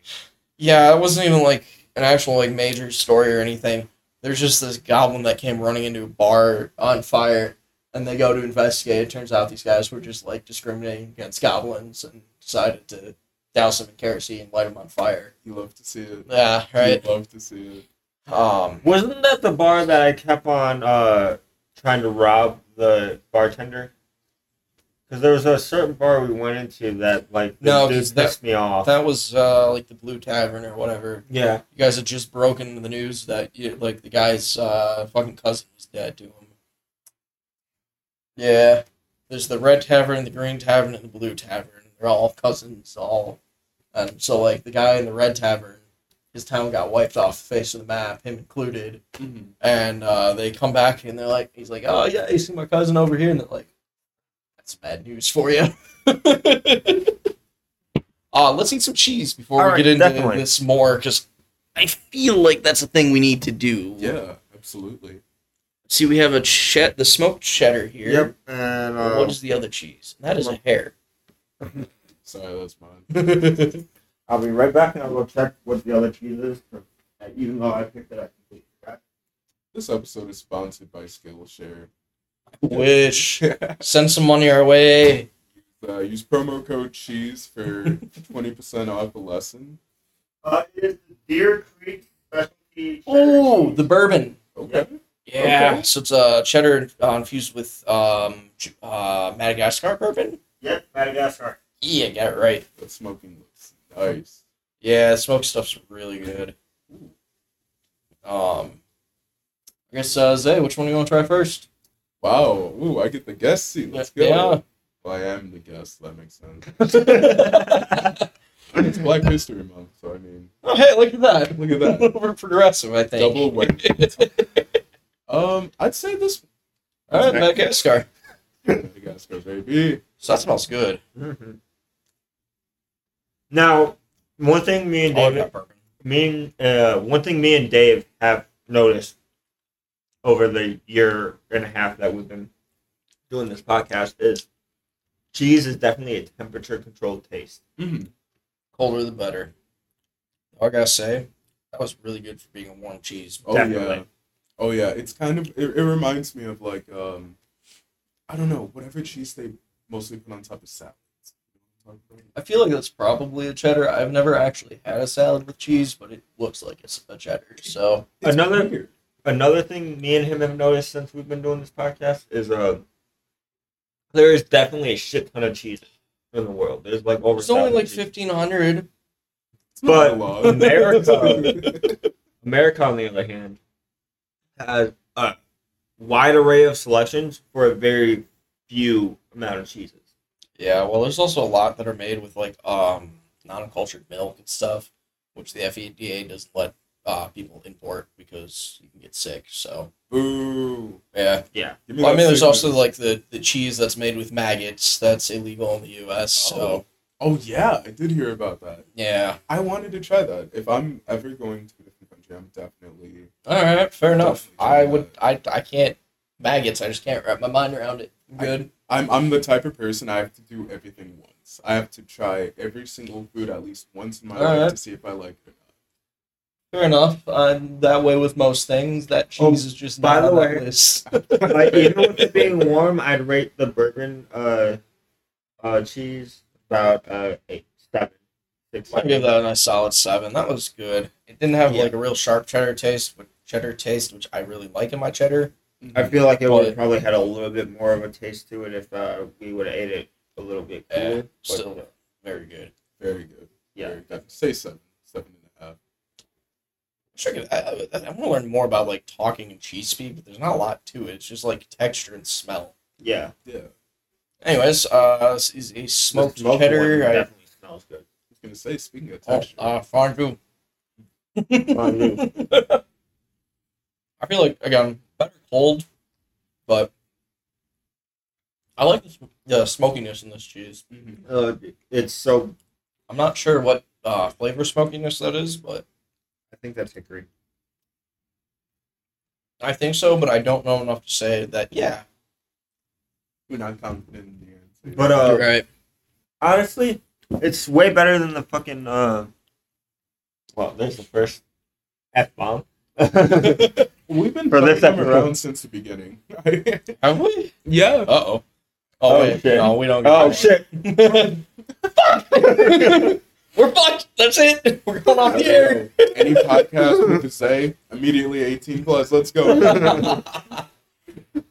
Speaker 2: Yeah, it wasn't even like an actual like major story or anything. There's just this goblin that came running into a bar on fire, and they go to investigate. It turns out these guys were just like discriminating against goblins and decided to douse them in kerosene and light them on fire.
Speaker 3: You love to see it.
Speaker 2: Yeah, right.
Speaker 3: You love to see it.
Speaker 2: Um,
Speaker 1: Wasn't that the bar that I kept on uh, trying to rob the bartender? Because there was a certain bar we went into that like the
Speaker 2: No,
Speaker 1: dude
Speaker 2: 'cause that-
Speaker 1: pissed me off.
Speaker 2: that was uh, like the Blue Tavern or whatever.
Speaker 1: yeah,
Speaker 2: You guys had just broken the news that you, like the guy's uh, fucking cousin was dead to him. Yeah, there's the Red Tavern, the Green Tavern, and the Blue Tavern. They're all cousins, all, and so like the guy in the Red Tavern, his town got wiped off the face of the map, him included.
Speaker 3: Mhm.
Speaker 2: And uh, they come back and they're like, he's like, oh yeah, you see my cousin over here, and they're like, that's bad news for you. uh, let's eat some cheese before
Speaker 1: All
Speaker 2: we
Speaker 1: right,
Speaker 2: get into
Speaker 1: definitely.
Speaker 2: this more, because I feel like that's a thing we need to do.
Speaker 3: Yeah, absolutely.
Speaker 2: See, we have a chet, the smoked cheddar here.
Speaker 1: yep. And uh,
Speaker 2: what is the other cheese? That is a hair.
Speaker 3: Sorry, that's mine.
Speaker 1: I'll be right back and I'll go check what the other cheese is. Even though I picked it, I completely forgot.
Speaker 3: This episode is sponsored by Skillshare.
Speaker 2: Wish. Send some money our way.
Speaker 3: Uh, use promo code cheese for twenty percent off a lesson.
Speaker 1: Uh, it is the Deer Creek specialty.
Speaker 2: Oh, the bourbon.
Speaker 3: Okay.
Speaker 2: Yeah,
Speaker 3: Okay.
Speaker 2: so it's uh, cheddar uh, infused with um, uh, Madagascar bourbon.
Speaker 1: Yep, Madagascar.
Speaker 2: Yeah, got it right.
Speaker 3: That smoking looks nice.
Speaker 2: Yeah, smoke stuff's really good. Um, I guess uh, Zay, which one do you want to try first?
Speaker 3: Wow. Ooh, I get the guest seat. Let's go.
Speaker 2: Yeah.
Speaker 3: Well, I am the guest. That makes sense. It's Black History Month, so I mean, Oh,
Speaker 2: hey, look at that.
Speaker 3: look at that.
Speaker 2: We're progressive, I think.
Speaker 3: Double weight. Um, I'd say this
Speaker 2: All right, Madagascar.
Speaker 3: Madagascar, baby.
Speaker 2: So that smells good.
Speaker 1: Mhm. Now, one thing me and David, me and, uh, one thing me and Dave have noticed over the year and a half that we've been doing this podcast is cheese is definitely a temperature controlled taste.
Speaker 3: Mm-hmm.
Speaker 2: Colder the better. I gotta say, that was really good for being a warm cheese.
Speaker 3: Oh
Speaker 1: Definitely.
Speaker 3: yeah. Oh yeah. It's kind of it, it reminds me of like um I don't know, whatever cheese they mostly put on top of salads. You know what I'm talking
Speaker 2: I feel like that's probably a cheddar. I've never actually had a salad with cheese, but it looks like it's a cheddar. So?
Speaker 3: It's
Speaker 1: Another-
Speaker 3: weird.
Speaker 1: Another thing me and him have noticed since we've been doing this podcast is uh there is definitely a shit ton of cheese in the world. There's like over
Speaker 2: it's only like fifteen hundred.
Speaker 1: But. America- America, on the other hand, has a wide array of selections for a very few amount of cheeses.
Speaker 2: Yeah, well, there's also a lot that are made with like um non-cultured milk and stuff, which the FDA doesn't let uh, people import because you can get sick. So
Speaker 3: Boo.
Speaker 2: yeah,
Speaker 1: Yeah.
Speaker 3: Me
Speaker 2: well, I mean, there's
Speaker 3: sickness.
Speaker 2: also like the the cheese that's made with maggots that's illegal in the U.S. So
Speaker 3: Oh yeah, I did hear about that.
Speaker 2: yeah,
Speaker 3: I wanted to try that. If I'm ever going to a different country, I'm definitely
Speaker 2: all right, fair enough. I
Speaker 3: try
Speaker 2: would, I, I can't maggots. I just can't wrap my mind around it. I'm
Speaker 3: I-
Speaker 2: good.
Speaker 3: I'm I'm the type of person I have to do everything once. I have to try every single food at least once in my life
Speaker 2: Alright.
Speaker 3: to see if I like it or not.
Speaker 2: Fair enough. I'm that way with most things. That cheese
Speaker 1: Oh,
Speaker 2: is just
Speaker 1: by
Speaker 2: not
Speaker 1: the
Speaker 2: on that
Speaker 1: way-
Speaker 2: list.
Speaker 1: like even with it being warm, I'd rate the bourbon uh, uh, cheese about uh, eight, seven, six.
Speaker 2: I'll give that a nice solid seven. That was good. It didn't have
Speaker 1: Yeah.
Speaker 2: like a real sharp cheddar taste, but cheddar taste, which I really like in my cheddar.
Speaker 1: I feel like it would
Speaker 2: But-
Speaker 1: have probably had a little bit more of a taste to it if uh, we would have ate it a little bit
Speaker 2: Yeah,
Speaker 1: cooler. but-
Speaker 2: still very good.
Speaker 3: Very good.
Speaker 1: Yeah.
Speaker 3: Very good. Say seven. Seven and a half.
Speaker 2: Sure, I, I, I want to learn more about like talking and cheese speak, but there's not a lot to it. It's just like texture and smell.
Speaker 1: yeah.
Speaker 3: Yeah.
Speaker 2: Anyways, uh, this is a smoked
Speaker 1: The smoked
Speaker 2: cheddar.
Speaker 1: one
Speaker 2: I,
Speaker 1: definitely smells good.
Speaker 3: I was gonna say speaking of
Speaker 2: oh,
Speaker 3: texture.
Speaker 2: uh, fondue.
Speaker 1: Fondue.
Speaker 2: I feel like again better cold, but I like the, the smokiness in this cheese.
Speaker 3: Mhm.
Speaker 1: Uh, it's so.
Speaker 2: I'm not sure what uh, flavor smokiness that is, but
Speaker 1: I think that's hickory.
Speaker 2: I think so. But I don't know enough to say that. Yeah,
Speaker 3: We're not confident in the answer.
Speaker 1: But uh,
Speaker 2: right.
Speaker 1: honestly, It's way better than the fucking. Uh, well, there's the first f bomb.
Speaker 3: We've been
Speaker 1: For this
Speaker 3: fucking them
Speaker 1: episode.
Speaker 3: around since the beginning.
Speaker 2: Have we?
Speaker 3: yeah.
Speaker 2: Uh oh. Oh,
Speaker 1: Oh,
Speaker 2: wait.
Speaker 1: shit.
Speaker 2: No, we don't. Get
Speaker 1: oh
Speaker 2: that
Speaker 1: shit!
Speaker 2: one. We're fucked. That's it. We're going off the air.
Speaker 3: Any podcast we could say immediately 18 plus. Let's go.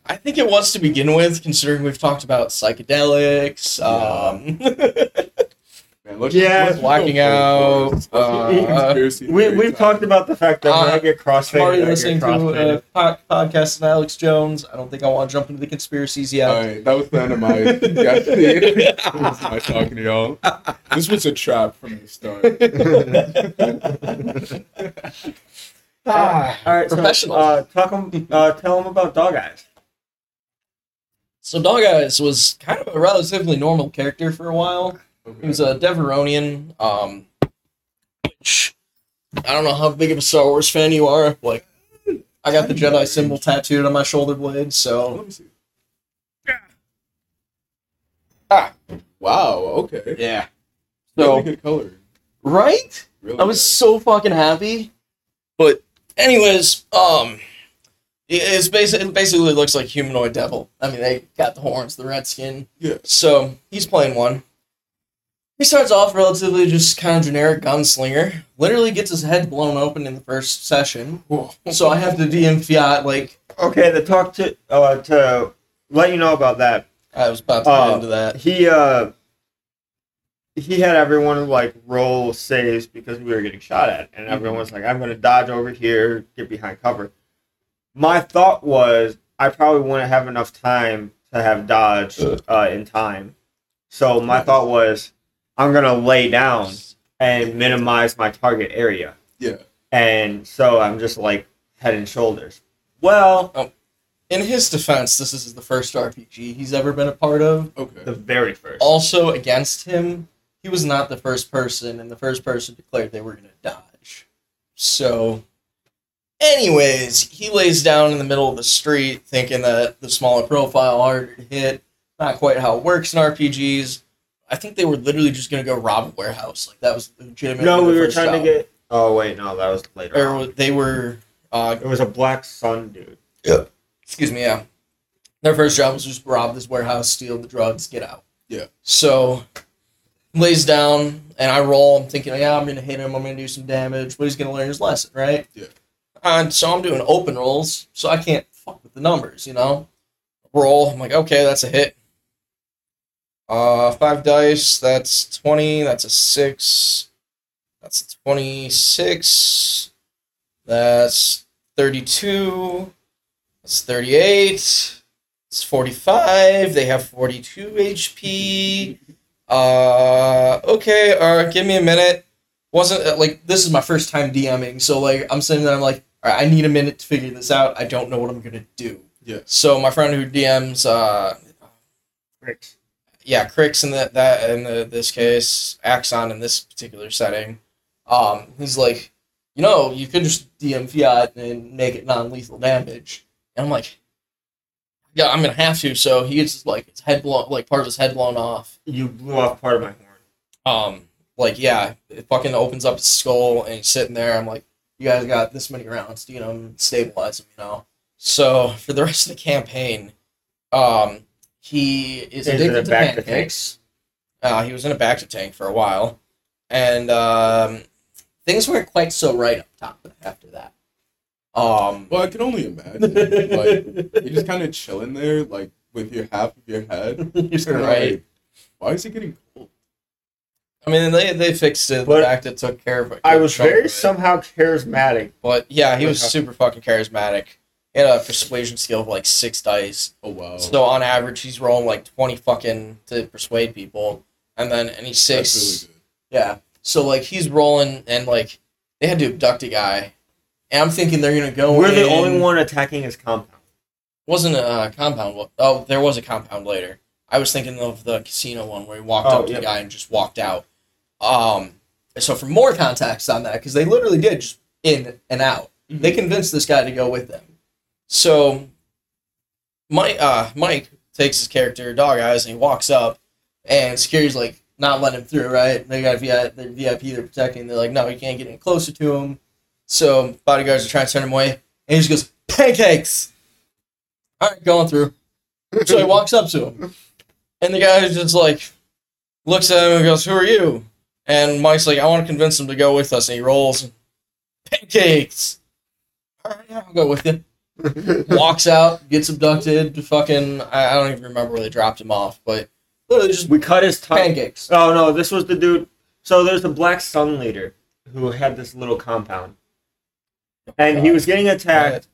Speaker 2: I think it was to begin with, considering we've talked about psychedelics. Um,
Speaker 3: Man, let's
Speaker 1: Yeah.
Speaker 3: let's
Speaker 2: Blacking out,
Speaker 3: first. Let's go
Speaker 2: uh,
Speaker 1: we, we've
Speaker 3: time.
Speaker 1: talked about the fact that when
Speaker 2: Uh,
Speaker 1: I get crossfaded,
Speaker 2: I'm already listening to
Speaker 1: crossfaded.
Speaker 2: a po- podcast with Alex Jones. I don't think I want to jump into the conspiracies yet.
Speaker 3: All right, that was the end of my yesterday. was my talking to y'all. This was a trap from the start.
Speaker 2: Ah,
Speaker 1: All right, so,
Speaker 2: professional.
Speaker 1: uh, talk 'em- uh, tell them about Dog Eyes.
Speaker 2: So Dog Eyes was kind of a relatively normal character for a while. He was a Devaronian, um, which I don't know how big of a Star Wars fan you are. Like, I got the Jedi symbol tattooed on my shoulder blade, so
Speaker 3: Let me. Wow. Okay.
Speaker 2: yeah.
Speaker 3: Really
Speaker 2: So
Speaker 3: good color.
Speaker 2: right,
Speaker 3: Really
Speaker 2: I was
Speaker 3: good.
Speaker 2: so fucking happy. But anyways, um, it's basically it basically looks like humanoid devil. I mean, they got the horns, the red skin.
Speaker 3: Yeah.
Speaker 2: So he's playing one. He starts off relatively just kind of generic gunslinger. Literally gets his head blown open in the first session.
Speaker 3: Whoa.
Speaker 2: So I have to DM Fiat like
Speaker 1: Okay, the talk to uh, to let you know about that.
Speaker 2: I was about to
Speaker 1: Uh,
Speaker 2: get into that.
Speaker 1: He uh he had everyone like roll saves because we were getting shot at, and everyone was like, "I'm going to dodge over here, get behind cover." My thought was, I probably wouldn't have enough time to have dodge uh, in time, so my
Speaker 3: Nice.
Speaker 1: thought was, I'm going to lay down and minimize my target area,
Speaker 3: Yeah.
Speaker 1: and so I'm just like head and shoulders. Well, oh,
Speaker 2: In his defense, this is the first RPG he's ever been a part of.
Speaker 3: Okay.
Speaker 1: The very first.
Speaker 2: Also, against him, he was not the first person, and the first person declared they were going to dodge. So, anyways, he lays down in the middle of the street, thinking that the smaller profile, harder to hit. Not quite how it works in RPGs. I think they were literally just going to go rob a warehouse. Like that was legitimate.
Speaker 1: no, we were trying to get. Oh wait, no, that was later. on.
Speaker 2: Or they were. Uh,
Speaker 1: It was a black sun dude. Yeah.
Speaker 2: Excuse me, yeah. Their first job was just rob this warehouse, steal the drugs, get out.
Speaker 3: Yeah.
Speaker 2: So lays down and I roll. I'm thinking, yeah, I'm gonna hit him. I'm gonna do some damage, but he's gonna learn his lesson, right?
Speaker 3: Yeah.
Speaker 2: And so I'm doing open rolls, so I can't fuck with the numbers, you know. Roll. I'm like, okay, that's a hit. Uh, five dice. That's twenty. That's a six. That's a twenty-six. That's thirty-two. That's 38. It's 45. They have 42 HP. Uh, okay, uh, give me a minute. Wasn't uh, like this is my first time DMing, so like I'm sitting there, I'm like, all right, I need a minute to figure this out. I don't know what I'm gonna do.
Speaker 3: Yeah.
Speaker 2: So my friend who DMs, uh,
Speaker 1: Crix.
Speaker 2: Yeah, Crix in that that in the, this case, Axon in this particular setting, um, he's like, you know, you could just DM Fiat and make it non-lethal damage, and I'm like, yeah, I'm gonna have to. So he gets like his head blown, like part of his head blown off.
Speaker 1: You blew off part of my horn.
Speaker 2: Um, like yeah, it fucking opens up his skull and he's sitting there. I'm like, you guys got this many rounds, you know, stabilize him, you know. So for the rest of the campaign, um, he is
Speaker 1: Is
Speaker 2: addicted to
Speaker 1: bacta
Speaker 2: pancakes. Uh, he was in a bacta tank for a while, and um, things weren't quite so right up top after that. Um,
Speaker 3: Well, I can only imagine. like you're just kind of chilling there, like with your half of your head. Just kinda
Speaker 2: right.
Speaker 3: like, why is he getting cold?
Speaker 2: I mean, they they fixed it. The
Speaker 1: But
Speaker 2: fact it took care of it.
Speaker 1: I was very somehow charismatic.
Speaker 2: But yeah, he was super fucking charismatic. He had a persuasion skill of like six dice.
Speaker 3: Oh wow.
Speaker 2: So on average, he's rolling like twenty fucking to persuade people, and then any six.
Speaker 3: That's really good.
Speaker 2: Yeah. So like he's rolling, and like they had to abduct a guy, and I'm thinking they're gonna go.
Speaker 1: We're the only one attacking his compound.
Speaker 2: Wasn't a uh, compound. Oh, there was a compound later. I was thinking of the casino one where he walked
Speaker 1: Oh,
Speaker 2: up to
Speaker 1: yep.
Speaker 2: the guy and just walked out. Um. So for more context on that, because they literally did just in and out. They convinced this guy to go with them. So Mike uh Mike takes his character Dog Eyes and he walks up and Security's like, not letting him through, right? They got VIP, the VIP they're protecting. They're like, no, you can't get any closer to him. So bodyguards are trying to turn him away, and he just goes, pancakes. All right, going through. So he walks up to him, and the guy just like looks at him and goes, "Who are you?" And Mike's like, "I want to convince him to go with us." And he rolls, pancakes. All right, I'll go with you. Walks out, gets abducted. Fucking, I, I don't even remember where they dropped him off, but literally just
Speaker 1: we cut his tongue.
Speaker 2: pancakes.
Speaker 1: Oh no, this was the dude. So there's the Black Sun leader who had this little compound, and he was getting attacked.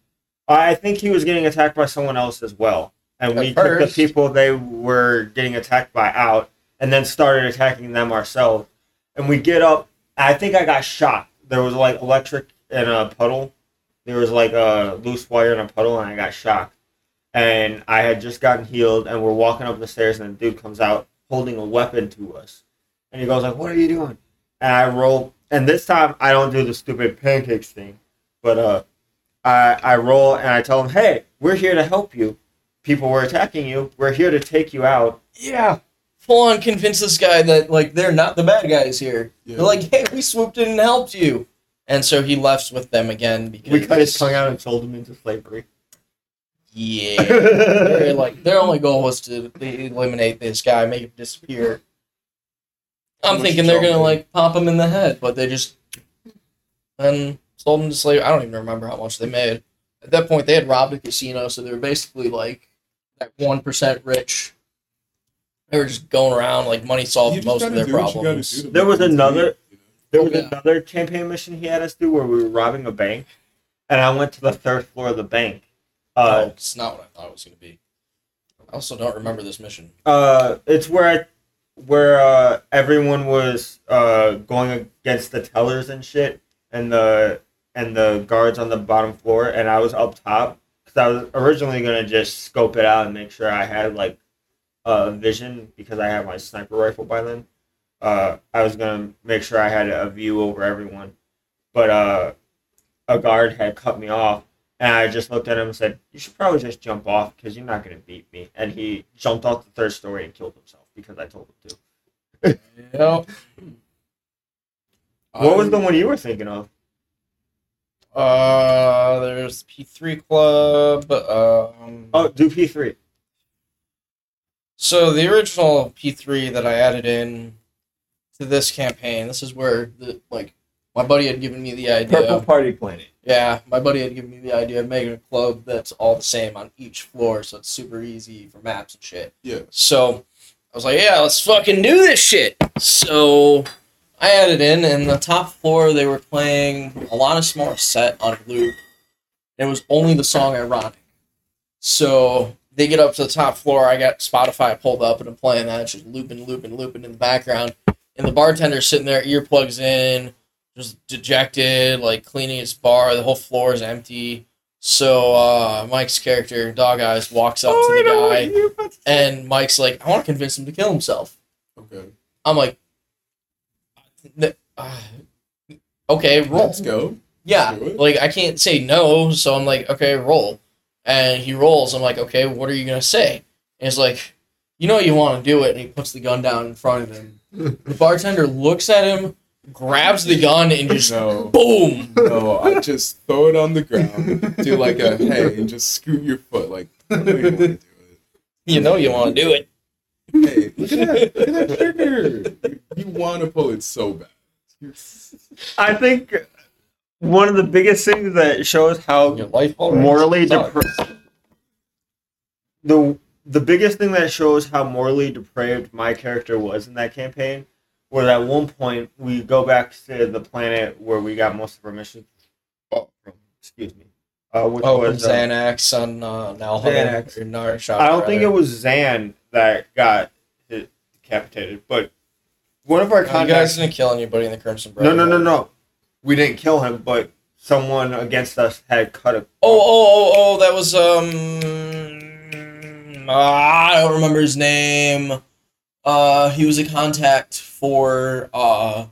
Speaker 1: I think he was getting attacked by someone else as well. And we
Speaker 2: At
Speaker 1: took the
Speaker 2: first.
Speaker 1: people they were getting attacked by out, and then started attacking them ourselves. And we get up. I think I got shot. There was like electric in a puddle. There was like a loose wire in a puddle, and I got shocked. And I had just gotten healed, and we're walking up the stairs, and the dude comes out holding a weapon to us. And he goes like, "What are you doing?" And I roll, and this time I don't do the stupid pancakes thing, but uh, I I roll and I tell him, "Hey, we're here to help you. People were attacking you. We're here to take you out."
Speaker 2: Yeah. Full on convince this guy that like they're not the bad guys here.
Speaker 3: Yeah.
Speaker 2: They're like, hey, we swooped in and helped you. And so he left with them again because
Speaker 1: We cut his tongue out and sold him into slavery.
Speaker 2: Yeah. They're like their only goal was to eliminate this guy, make him disappear. I'm
Speaker 3: Much
Speaker 2: thinking they're gonna
Speaker 3: trouble.
Speaker 2: like pop him in the head, but they just then sold him to slavery. I don't even remember how much they made. At that point, they had robbed a casino, so they were basically like that one percent rich. They were just going around like money solved
Speaker 3: You
Speaker 2: most of their
Speaker 3: do what you gotta
Speaker 2: problems.
Speaker 3: do
Speaker 1: There was another-
Speaker 3: meet, you know?
Speaker 1: There was
Speaker 2: Yeah.
Speaker 1: another campaign mission he had us do where we were robbing a bank, and I went to the third floor of the bank.
Speaker 2: Uh,
Speaker 1: Uh,
Speaker 2: it's not what I thought it was going to be. I also don't remember this mission.
Speaker 1: uh, it's where I, where uh, everyone was uh, going against the tellers and shit, and the and the guards on the bottom floor, and I was up top because I was originally gonna just scope it out and make sure I had like uh, vision because I had my sniper rifle by then. Uh, I was gonna make sure I had a view over everyone, but uh, a guard had cut me off, and I just looked at him and said, "You should probably just jump off because you're not gonna beat me." And he jumped off the third story and killed himself because I told him to.
Speaker 2: Yep.
Speaker 1: What was the one you were thinking of?
Speaker 2: Uh, there's P3 Club. Um,
Speaker 1: Oh, do P three.
Speaker 2: So the original P3 that I added in to this campaign, this is where the like my buddy had given me the idea.
Speaker 1: Purple Party Planet.
Speaker 2: Yeah, my buddy had given me the idea of making a club that's all the same on each floor, so it's super easy for maps and shit.
Speaker 3: Yeah.
Speaker 2: So I was like, yeah, let's fucking do this shit. So I added in, and the top floor they were playing a lot of Alanis Morissette on loop. It was only the song "Ironic." So they get up to the top floor. I got Spotify pulled up, and I'm playing that, just looping, looping, looping in the background. And the bartender's sitting there, earplugs in, just dejected, like cleaning his bar. The whole floor is empty. So uh, Mike's character, Dog Eyes, walks up to the guy, and Mike's like, "I want to convince him to kill himself."
Speaker 3: Okay.
Speaker 2: I'm like, uh, "Okay, roll."
Speaker 3: Let's go.
Speaker 2: Yeah,
Speaker 3: Do it.
Speaker 2: like I can't say no, so I'm like, "Okay, roll." And he rolls. I'm like, "Okay, what are you gonna say?" And he's like, "You know you want to do it." And he puts the gun down in front of him. The bartender looks at him, grabs the gun, and just
Speaker 3: No.
Speaker 2: boom.
Speaker 3: No, I just throw it on the ground, do like a hey, and just scoot your foot. Like, you want to
Speaker 2: You know you want to do it.
Speaker 3: it. Hey, look at that, look at that trigger. You, you want to pull it so bad.
Speaker 1: I think one of the biggest things that shows how
Speaker 2: Your life
Speaker 1: morally
Speaker 2: sucks.
Speaker 1: depraved the the biggest thing that shows how morally depraved my character was in that campaign was at one point we go back to the planet where we got most of our missions oh, from. Excuse me. Uh, which
Speaker 2: Oh,
Speaker 1: was uh,
Speaker 2: on uh, Nalhub.
Speaker 1: Xanax. I don't think it was Zan that got hit- decapitated, but one of our
Speaker 2: Oh, You guys didn't kill anybody in the Crimson
Speaker 1: Brotherhood. No, no,
Speaker 2: no,
Speaker 1: no. We didn't kill him, but someone against us had cut a.
Speaker 2: Oh, oh, oh, oh, that was um. Ah, I don't remember his name. Uh, he was a contact for uh.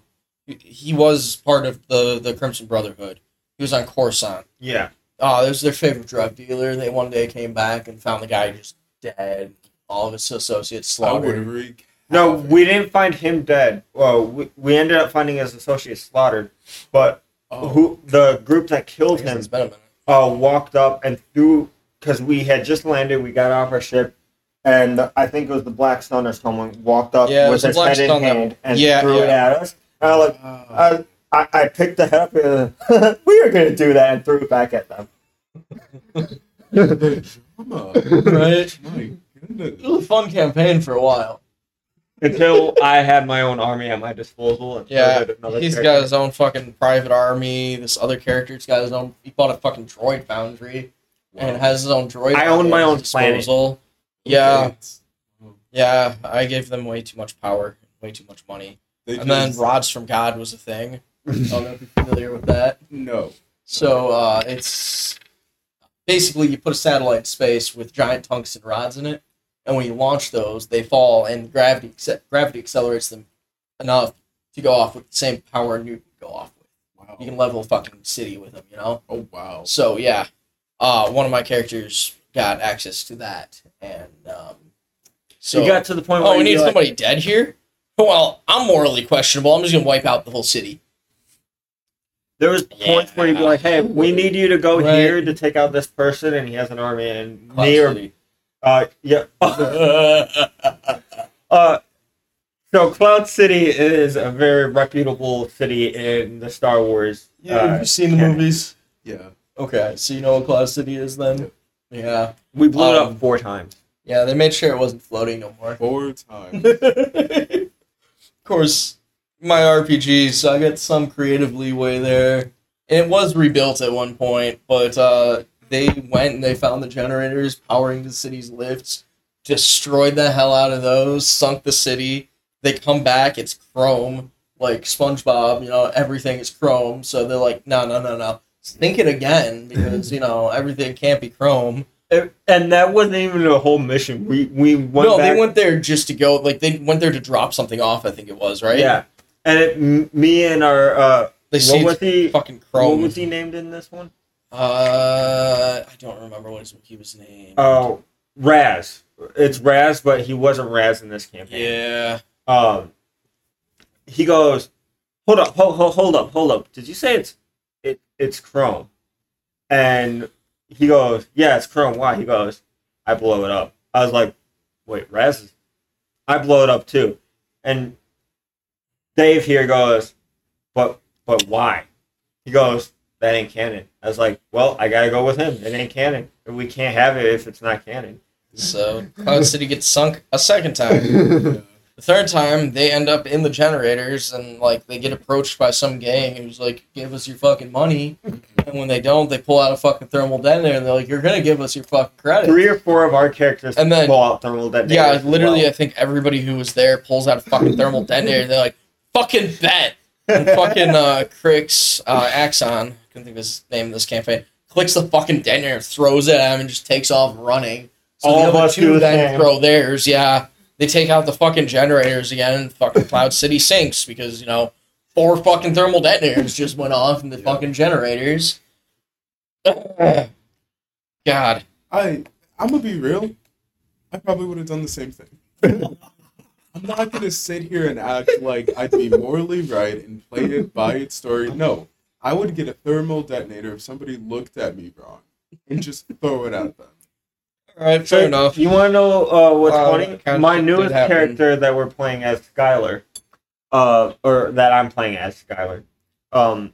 Speaker 2: he- He was part of the the Crimson Brotherhood. He was on Coruscant.
Speaker 1: Yeah.
Speaker 2: Uh, it was their favorite drug dealer. They one day came back and found the guy just dead. All of his associates slaughtered.
Speaker 3: wreak
Speaker 1: No, we didn't find him dead. Well, we, we ended up finding his associates slaughtered, but
Speaker 3: Oh,
Speaker 1: who the group that killed him
Speaker 2: it's been a minute.
Speaker 1: uh, walked up and threw because we had just landed. We got off our ship, and I think it was the Black Sun or someone walked up
Speaker 2: Yeah,
Speaker 1: with
Speaker 2: was
Speaker 1: his
Speaker 2: Black
Speaker 1: head in
Speaker 2: Sun that-
Speaker 1: hand and
Speaker 2: yeah,
Speaker 1: threw it at us. And I like,
Speaker 3: Ah.
Speaker 1: I, I, I picked the head up and we were gonna do that and threw it back at them.
Speaker 2: Right. It was a fun campaign for a while.
Speaker 1: Until I had my own army at my disposal. And so
Speaker 2: Yeah,
Speaker 1: did another
Speaker 2: he's
Speaker 1: character.
Speaker 2: got his own fucking private army. This other character's got his own. He bought a fucking droid foundry and has his own droid.
Speaker 1: I own my own
Speaker 2: his
Speaker 1: planet.
Speaker 2: disposal. Yeah, yeah. I gave them way too much power, way too much money.
Speaker 3: They
Speaker 2: And then rods from God was a thing. I don't know if you're familiar with that.
Speaker 3: no.
Speaker 2: So uh, it's basically you put a satellite in space with giant tungsten rods in it, and when you launch those, they fall, and gravity acce- gravity accelerates them enough to go off with the same power Newton go off with.
Speaker 3: Wow.
Speaker 2: You can level a fucking city with them, you know.
Speaker 3: Oh wow.
Speaker 2: So yeah, uh, one of my characters got access to that, and um, so
Speaker 1: you got to the point where
Speaker 2: oh, we need
Speaker 1: be like,
Speaker 2: somebody dead here. Well, I'm morally questionable. I'm just gonna wipe out the whole city.
Speaker 1: There was points where you'd be like, "Hey, we need you to go
Speaker 2: Right.
Speaker 1: here to take out this person," and he has an army, and
Speaker 2: Cloud
Speaker 1: me
Speaker 2: City.
Speaker 1: uh, yeah, uh, so Cloud City is a very reputable city in the Star Wars.
Speaker 2: yeah,
Speaker 1: uh,
Speaker 2: have you seen the
Speaker 1: canon.
Speaker 2: movies?
Speaker 3: Yeah.
Speaker 2: Okay, so you know what Cloud City is then? Yeah.
Speaker 1: We blew it
Speaker 2: Um,
Speaker 1: up four times.
Speaker 2: Yeah, they made sure it wasn't floating no more.
Speaker 3: Four times.
Speaker 2: of course, my RPG, so I got some creative leeway there. And it was rebuilt at one point, but uh, they went and they found the generators powering the city's lifts, destroyed the hell out of those, sunk the city. They come back, it's chrome, like SpongeBob, you know, everything is chrome. So they're like, no, no, no, no. Think it again because, you know, everything can't be chrome.
Speaker 1: It- and that wasn't even a whole mission. We we went
Speaker 2: no,
Speaker 1: back,
Speaker 2: they went there just to go, like, they went there to drop something off, I think it was, right?
Speaker 1: Yeah, and it, m- me and our uh,
Speaker 2: They
Speaker 1: what was he?
Speaker 2: fucking
Speaker 1: What was he named in this one?
Speaker 2: Uh, I don't remember what his, he was named.
Speaker 1: Oh, Raz. It's Raz, but he wasn't Raz in this campaign.
Speaker 2: yeah.
Speaker 1: Um, he goes, hold up, hold, hold, hold up, hold up. Did you say it's it it's Chrome? And he goes, yeah, it's Chrome. Why? He goes, I blow it up. I was like, wait, Raz? I blow it up too. And Dave here goes, but but why? He goes, that ain't canon. I was like, well, I gotta go with him. It ain't canon. We can't have it if it's not canon.
Speaker 2: So Cloud City gets sunk a second time. The third time, they end up in the generators and like they get approached by some gang who's like, "Give us your fucking money," and when they don't, they pull out a fucking thermal detonator and they're like, "You're gonna give us your fucking credit."
Speaker 1: Three or four of our characters
Speaker 2: And then-
Speaker 1: pull out thermal detonators.
Speaker 2: Yeah, literally,
Speaker 1: well.
Speaker 2: I think everybody who was there pulls out a fucking thermal detonator. and They're like, "Fucking bet!" And fucking uh, Crix uh, Axon, I couldn't think of his name in this campaign, clicks the fucking detonator, throws it at him, and just takes off running. So
Speaker 1: All
Speaker 2: the other two then throw theirs. Yeah, they take out the fucking generators again, and fucking Cloud City sinks because you know four fucking thermal detonators just went off in the
Speaker 3: Yeah.
Speaker 2: fucking generators. God,
Speaker 3: I I'm gonna be real. I probably would have done the same thing. I'm not gonna sit here and act like I'd be morally right and play it by its story. No, I would get a thermal detonator if somebody looked at me wrong and just throw it at them.
Speaker 2: All right,
Speaker 1: So,
Speaker 2: fair enough.
Speaker 1: You want to know uh, what's
Speaker 2: Wow,
Speaker 1: funny?
Speaker 2: that kind of
Speaker 1: My newest character that we're playing as Skylar, uh, or that I'm playing as Skylar, um,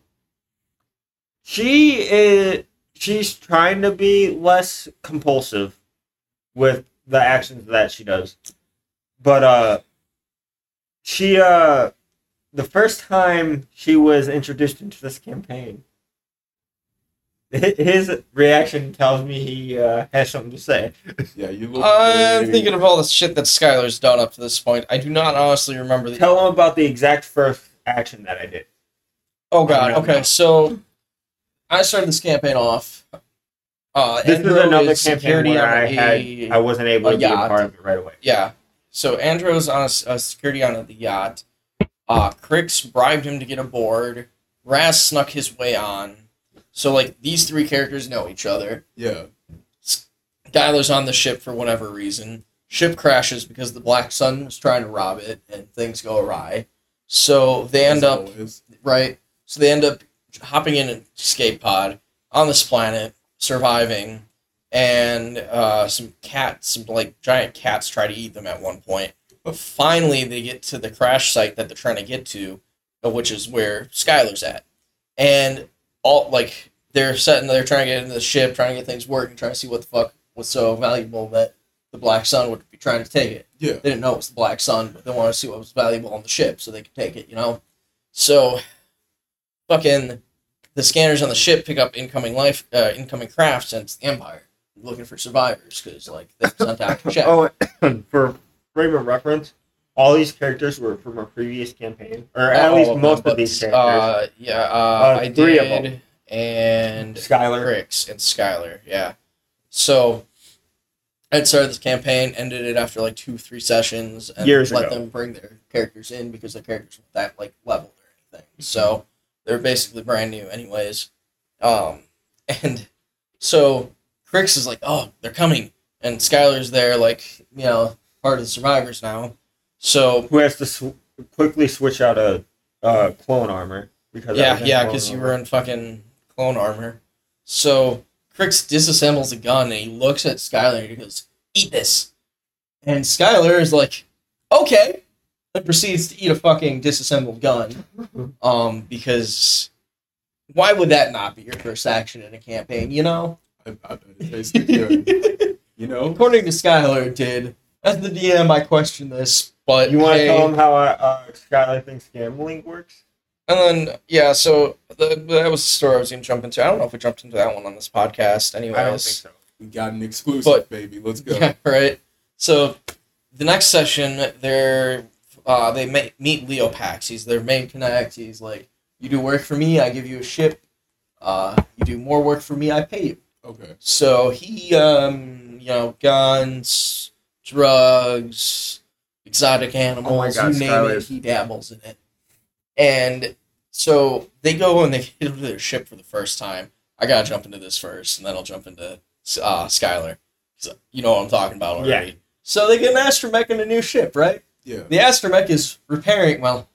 Speaker 1: she is she's trying to be less compulsive with the actions that she does, but uh, she uh, the first time she was introduced into this campaign. Hi- His reaction tells me he uh, has something to say.
Speaker 3: Yeah, you look.
Speaker 2: I'm
Speaker 3: very-
Speaker 2: thinking of all the shit that Skylar's done up to this point. I do not honestly remember the.
Speaker 1: Tell him about the exact first action that I did.
Speaker 2: Oh god.
Speaker 1: no,
Speaker 2: Okay,
Speaker 1: no.
Speaker 2: so I started this campaign off. Uh,
Speaker 1: This is another
Speaker 2: is
Speaker 1: campaign where
Speaker 2: on
Speaker 1: I
Speaker 2: a-
Speaker 1: had I wasn't able
Speaker 2: a
Speaker 1: to be a
Speaker 2: yacht.
Speaker 1: part of it right away.
Speaker 2: Yeah. So Andro's on a security on the yacht. Uh, Crix bribed him to get aboard. Raz snuck his way on. So like these three characters know each other.
Speaker 3: Yeah,
Speaker 2: Skylar's on the ship for whatever reason. ship crashes because the Black Sun was trying to rob it, and things go awry. So they end
Speaker 3: As
Speaker 2: up
Speaker 3: always.
Speaker 2: right. So they end up hopping in an escape pod on this planet, surviving, and uh, some cats, some like giant cats, try to eat them at one point. But finally, they get to the crash site that they're trying to get to, which is where Skylar's at, and all like they're setting, they're trying to get into the ship, trying to get things working, trying to see what the fuck was so valuable that the Black Sun would be trying to take it
Speaker 3: Yeah.
Speaker 2: they didn't know it was the Black Sun, but they wanted to see what was valuable on the ship so they could take it, you know? So, fucking, the scanners on the ship pick up incoming life, uh, incoming crafts, and it's the Empire looking for survivors because, like, they sent out to check.
Speaker 1: Oh, for frame of reference, all these characters were from a previous campaign, or at
Speaker 2: All
Speaker 1: least
Speaker 2: of
Speaker 1: most
Speaker 2: but,
Speaker 1: of these characters.
Speaker 2: Uh, yeah, uh,
Speaker 1: Uh,
Speaker 2: I
Speaker 1: three of
Speaker 2: did,
Speaker 1: them.
Speaker 2: and
Speaker 1: Skylar.
Speaker 2: Crix and Skylar, yeah. So, I'd started this campaign, ended it after like two, three sessions, and
Speaker 1: Years
Speaker 2: let
Speaker 1: ago.
Speaker 2: them bring their characters in because their characters weren't that like leveled or anything. So they're basically brand new, anyways. Um, and so Crix is like, "Oh, they're coming," and Skylar's there, like you know, part of the survivors now. So
Speaker 1: Who has to sw- quickly switch out a uh, clone armor because
Speaker 2: yeah, yeah, because you were in fucking clone armor. So Crix disassembles a gun and he looks at Skylar and he goes, "Eat this," and Skylar is like, "Okay," and proceeds to eat a fucking disassembled gun. Um, because why would that not be your first action in a campaign? You know,
Speaker 3: I, I bet it tasted good. You know?
Speaker 2: according to Skylar, it did. As the DM, I question this, but
Speaker 1: You want to tell them how uh, uh, Skylar thinks gambling works?
Speaker 2: And then yeah, so the, that was the story I was gonna jump into. I don't know if we jumped into that one on this podcast. Anyways,
Speaker 1: I don't think so.
Speaker 3: We got an exclusive,
Speaker 2: But-
Speaker 3: baby. Let's go.
Speaker 2: Yeah, right. So the next session, they're uh, they ma- meet Leo Pax. He's their main connect. He's like, you do work for me, I give you a ship. Uh, you do more work for me, I pay you.
Speaker 3: Okay.
Speaker 2: So he, um, you know, guns, drugs, exotic animals,
Speaker 1: Oh my God,
Speaker 2: you name it, he dabbles in it. And so they go and they get into their ship for the first time. I gotta jump into this first, and then I'll jump into uh, Skylar. 'Cause You know what I'm talking about already. So they get an astromech and a new ship, right?
Speaker 3: Yeah.
Speaker 2: The astromech is repairing. Well,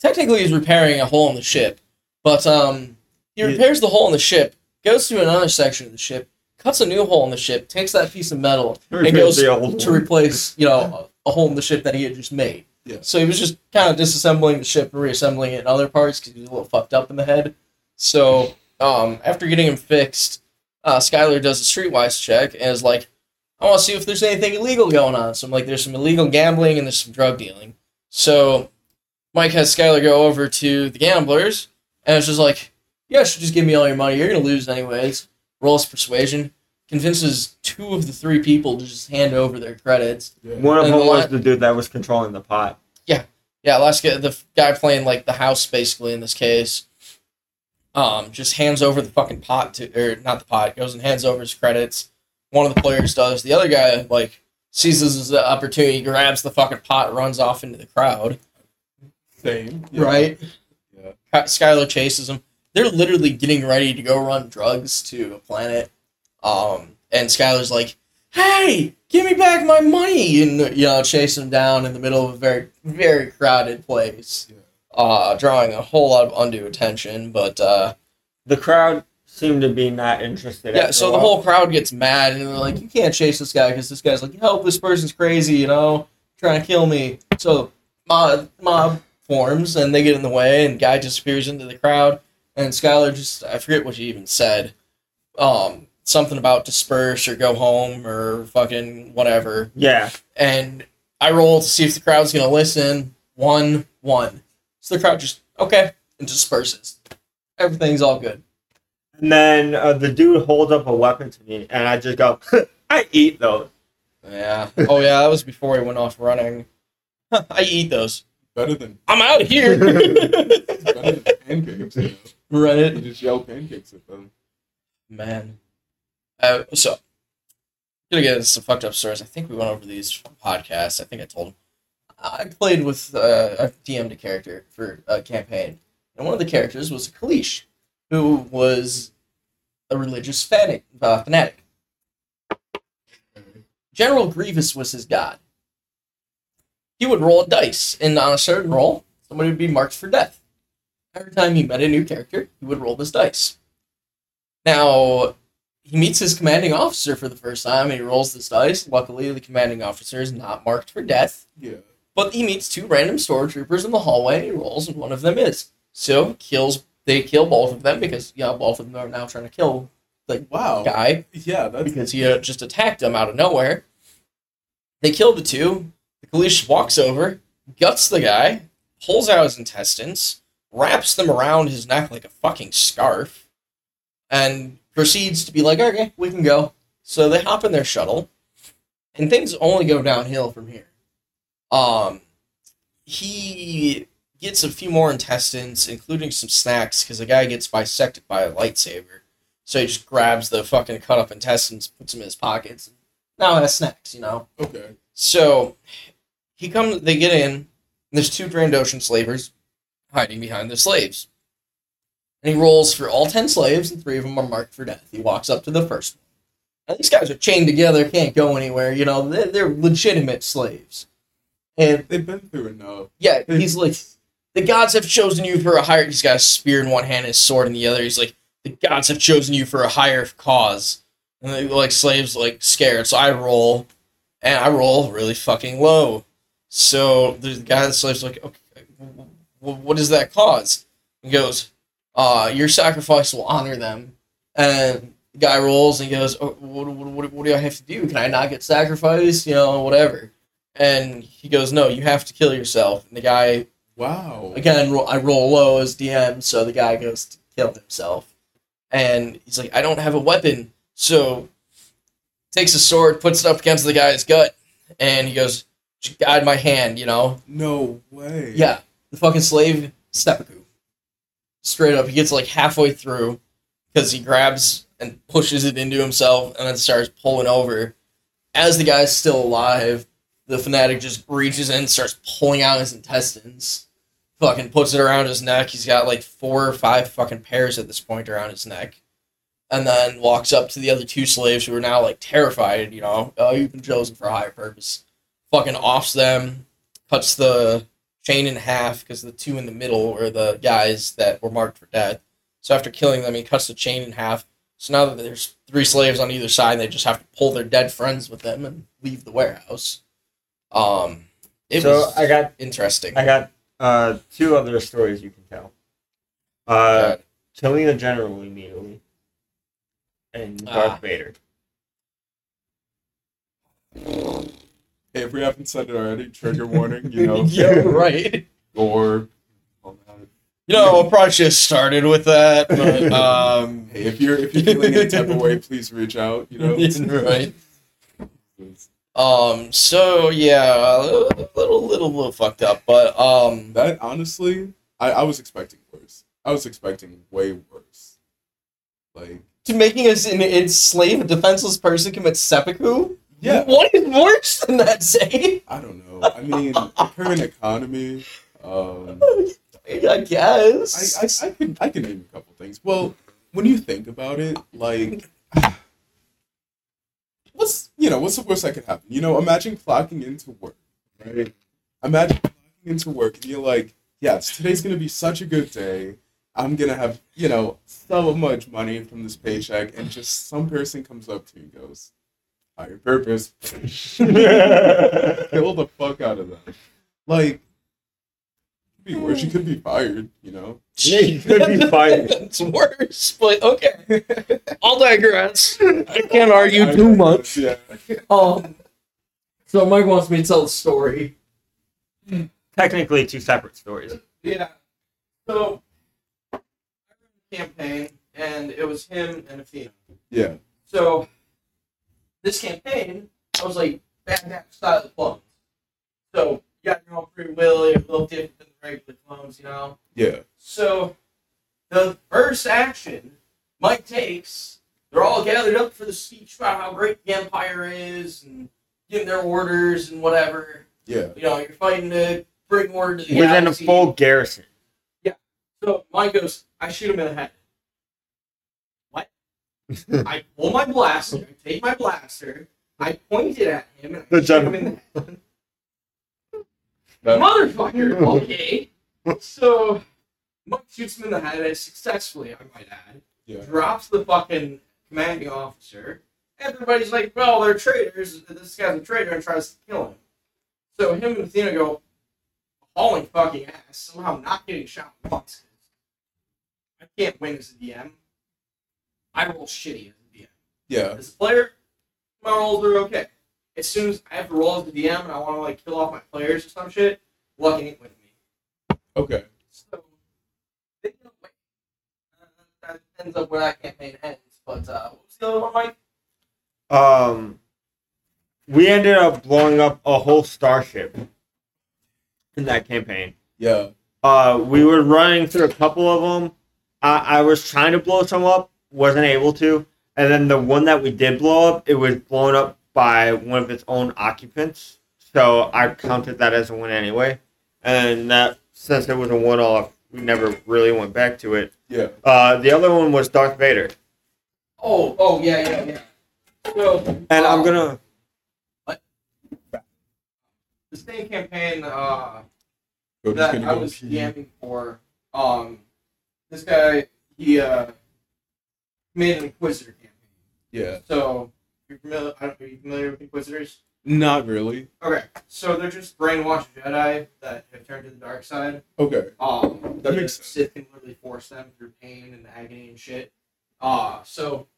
Speaker 2: technically, he's repairing a hole in the ship, but um, he
Speaker 1: Yeah.
Speaker 2: repairs the hole in the ship, goes to another section of the ship, cuts a new hole in the ship, takes that piece of metal and goes to
Speaker 1: one.
Speaker 2: replace, you know, a, hole in the ship that he had just made.
Speaker 3: Yeah.
Speaker 2: So he was just kind of disassembling the ship and reassembling it in other parts because he was a little fucked up in the head. So um, after getting him fixed, uh, Skylar does a streetwise check and is like, I want to see if there's anything illegal going on. So I'm like, there's some illegal gambling and there's some drug dealing. So Mike has Skylar go over to the gamblers and it's just like, you guys should just give me all your money. You're going to lose anyways. Rolls persuasion. Convinces two of the three people to just hand over their credits.
Speaker 3: Yeah.
Speaker 1: One of
Speaker 2: And
Speaker 1: them was the dude that was controlling the pot.
Speaker 2: Yeah, yeah. last guy, the guy playing like the house basically in this case, um, just hands over the fucking pot to, or not the pot, goes and hands over his credits. One of the players does. The other guy like seizes his opportunity, grabs the fucking pot, runs off into the crowd.
Speaker 3: Same. Yeah.
Speaker 2: Right.
Speaker 3: Yeah.
Speaker 2: Skylar chases him. They're literally getting ready to go run drugs to a planet. Um, and Skylar's like, "Hey, give me back my money!" And you know, chase him down in the middle of a very, very crowded place,
Speaker 3: Yeah.
Speaker 2: uh, drawing a whole lot of undue attention. But uh,
Speaker 1: The crowd seemed to be not interested.
Speaker 2: yeah, so the whole crowd gets mad, and they're like, "You can't chase this guy because this guy's like, help! This person's crazy, you know, trying to kill me." So mob mob forms, and they get in the way, and guy disappears into the crowd, and Skylar just I forget what she even said, um, something about disperse or go home or fucking whatever,
Speaker 1: Yeah,
Speaker 2: and I roll to see if the crowd's gonna listen. One one, so the crowd just okay and disperses. Everything's all good.
Speaker 1: and then uh, the dude holds up a weapon to me, and I just go, "I eat those."
Speaker 2: Yeah. Oh yeah, that was before he went off running. I eat those.
Speaker 3: Better than
Speaker 2: I'm out of here.
Speaker 3: better than pancakes. You, know? you
Speaker 2: right.
Speaker 3: just yell pancakes at them.
Speaker 2: Man. Uh, so, gonna get into some fucked up stories. I think we went over these podcasts. I think I told them. I played with uh, a DM'd a character for a campaign, and one of the characters was a Kaleesh, who was a religious fanatic. Uh, fanatic. General Grievous was his god. He would roll a dice, and on a certain roll, somebody would be marked for death. Every time he met a new character, he would roll this dice. Now, he meets his commanding officer for the first time, and he rolls this dice. Luckily, the commanding officer is not marked for death.
Speaker 3: Yeah.
Speaker 2: But he meets two random stormtroopers in the hallway, and he rolls, and one of them is. So kills. They kill both of them because yeah, both of them are now trying to kill the
Speaker 3: Wow.
Speaker 2: guy
Speaker 3: Yeah, that's
Speaker 2: because he uh, just attacked them out of nowhere. They kill the two. The Kaleesh walks over, guts the guy, pulls out his intestines, wraps them around his neck like a fucking scarf, and proceeds to be like, okay, we can go. So they hop in their shuttle, and things only go downhill from here. Um, he gets a few more intestines, including some snacks, because the guy gets bisected by a lightsaber. So he just grabs the fucking cut up intestines, puts them in his pockets. And now has snacks, you know.
Speaker 3: okay.
Speaker 2: So he comes. They get in. And there's two Trandoshan slavers hiding behind the slaves. And he rolls for all ten slaves, and three of them are marked for death. He walks up to the first one. And these guys are chained together, can't go anywhere. You know, they're, they're legitimate slaves. And
Speaker 3: They've been through enough.
Speaker 2: yeah, he's like, the gods have chosen you for a higher. He's got a spear in one hand, and his sword in the other. He's like, the gods have chosen you for a higher cause. And they like slaves like scared. So I roll, and I roll really fucking low. So the guy, the slave's like, okay, wh- what is that cause? He goes, uh, your sacrifice will honor them. And the guy rolls and goes, oh, what, what, what, do I have to do? Can I not get sacrificed? You know, whatever. And he goes, no, you have to kill yourself. And the guy
Speaker 3: Wow.
Speaker 2: again, I roll low as DM, so the guy goes to kill himself. And he's like, I don't have a weapon. So takes a sword, puts it up against the guy's gut, and he goes, "Just guide my hand, you know?
Speaker 3: No way.
Speaker 2: Yeah. The fucking slave, seppuku. Straight up, he gets like halfway through because he grabs and pushes it into himself and then starts pulling over. As the guy's still alive, the fanatic just reaches in starts pulling out his intestines. Fucking puts it around his neck. He's got like four or five fucking pairs at this point around his neck. And then walks up to the other two slaves who are now like terrified, you know, oh, you've been chosen for a higher purpose. Fucking offs them, cuts the chain in half because the two in the middle are the guys that were marked for death. So after killing them, he cuts the chain in half. So now that there's three slaves on either side, they just have to pull their dead friends with them and leave the warehouse. Um, it
Speaker 1: so
Speaker 2: was
Speaker 1: I got
Speaker 2: interesting.
Speaker 1: I got uh two other stories you can tell. Uh, killing the general immediately, and Darth
Speaker 2: Ah.
Speaker 1: Vader.
Speaker 3: If we haven't said it already, trigger warning, you know.
Speaker 2: yeah, right.
Speaker 3: Or.
Speaker 2: You know, I probably should have started with that, but um,
Speaker 3: Hey, if you're if you're feeling any type of way, please reach out. You know.
Speaker 2: right. Um. So yeah, a little, little, little, little fucked up, but um.
Speaker 3: That honestly, I, I was expecting worse. I was expecting way worse. Like,
Speaker 2: To making us an enslaved, defenseless person commit seppuku?
Speaker 3: Yeah,
Speaker 2: What is worse than that, Zane?
Speaker 3: I don't know. I mean, the current economy. Um,
Speaker 2: I guess.
Speaker 3: I, I, I can I can name a couple things. Well, when you think about it, like, what's you know what's the worst that could happen? You know, imagine clocking into work, right? Imagine clocking into work and you're like, yes, today's gonna be such a good day. I'm gonna have you know so much money from this paycheck, and just some person comes up to you and goes, "Higher purpose." Kill the fuck out of them. Like, could be worse. You could be fired. You know.
Speaker 1: Yeah, you could be fired.
Speaker 2: it's worse, but okay. I'll digress. I can't argue
Speaker 3: I-
Speaker 2: too much.
Speaker 3: Yeah.
Speaker 2: Um, so Mike wants me to tell the story.
Speaker 1: Technically, two separate stories.
Speaker 2: Yeah. So I ran a campaign, and it was him and Athena.
Speaker 3: Yeah.
Speaker 2: So this campaign, I was like Bad Batch style of clones. So you got your own free will, you're a little different than the regular clones, you know.
Speaker 3: Yeah.
Speaker 2: So the first action Mike takes, they're all gathered up for the speech about how great the Empire is and giving their orders and whatever.
Speaker 3: Yeah.
Speaker 2: You know, you're fighting to bring order to the
Speaker 1: Within a full garrison. Yeah.
Speaker 2: So Mike goes, I shoot him in the head. I pull my blaster, I take my blaster, I point it at him and I
Speaker 1: The gen-
Speaker 2: him in the head. Motherfucker. Okay. So Mike shoots him in the head successfully, I might add.
Speaker 3: yeah.
Speaker 2: Drops the fucking commanding officer. Everybody's like, "Well, they're traitors. This guy's a traitor," and tries to kill him. So him and Athena go hauling fucking ass, somehow not getting shot once. I can't win as a DM. I roll shitty as a DM.
Speaker 3: Yeah.
Speaker 2: As a player, my rolls are okay. As soon as I have to roll as the DM and I want to like kill off my players or some shit, luck ain't with me.
Speaker 3: Okay.
Speaker 2: So they don't win. Uh, that ends up where that campaign ends. But uh, what was the other one, Mike?
Speaker 1: Um, we ended up blowing up a whole starship in that campaign.
Speaker 3: Yeah.
Speaker 1: Uh, we were running through a couple of them. I, I was trying to blow some up, wasn't able to. And then the one that we did blow up, it was blown up by one of its own occupants. So I counted that as a win anyway. And that since it was a one off, we never really went back to it.
Speaker 3: Yeah.
Speaker 1: Uh, the other one was Darth Vader.
Speaker 2: Oh, oh yeah, yeah, yeah. So,
Speaker 1: And I'm
Speaker 2: uh,
Speaker 1: gonna
Speaker 2: the same campaign uh, that I was
Speaker 3: pee.
Speaker 2: DMing for. Um, this guy he uh made an Inquisitor campaign.
Speaker 3: Yeah.
Speaker 2: So you're familiar? Are you familiar with Inquisitors?
Speaker 3: Not really.
Speaker 2: Okay, so they're just brainwashed Jedi that have turned to the dark side.
Speaker 3: Okay.
Speaker 2: Um,
Speaker 3: That makes sense.
Speaker 2: Sith can literally force them through pain and agony and shit. Uh, so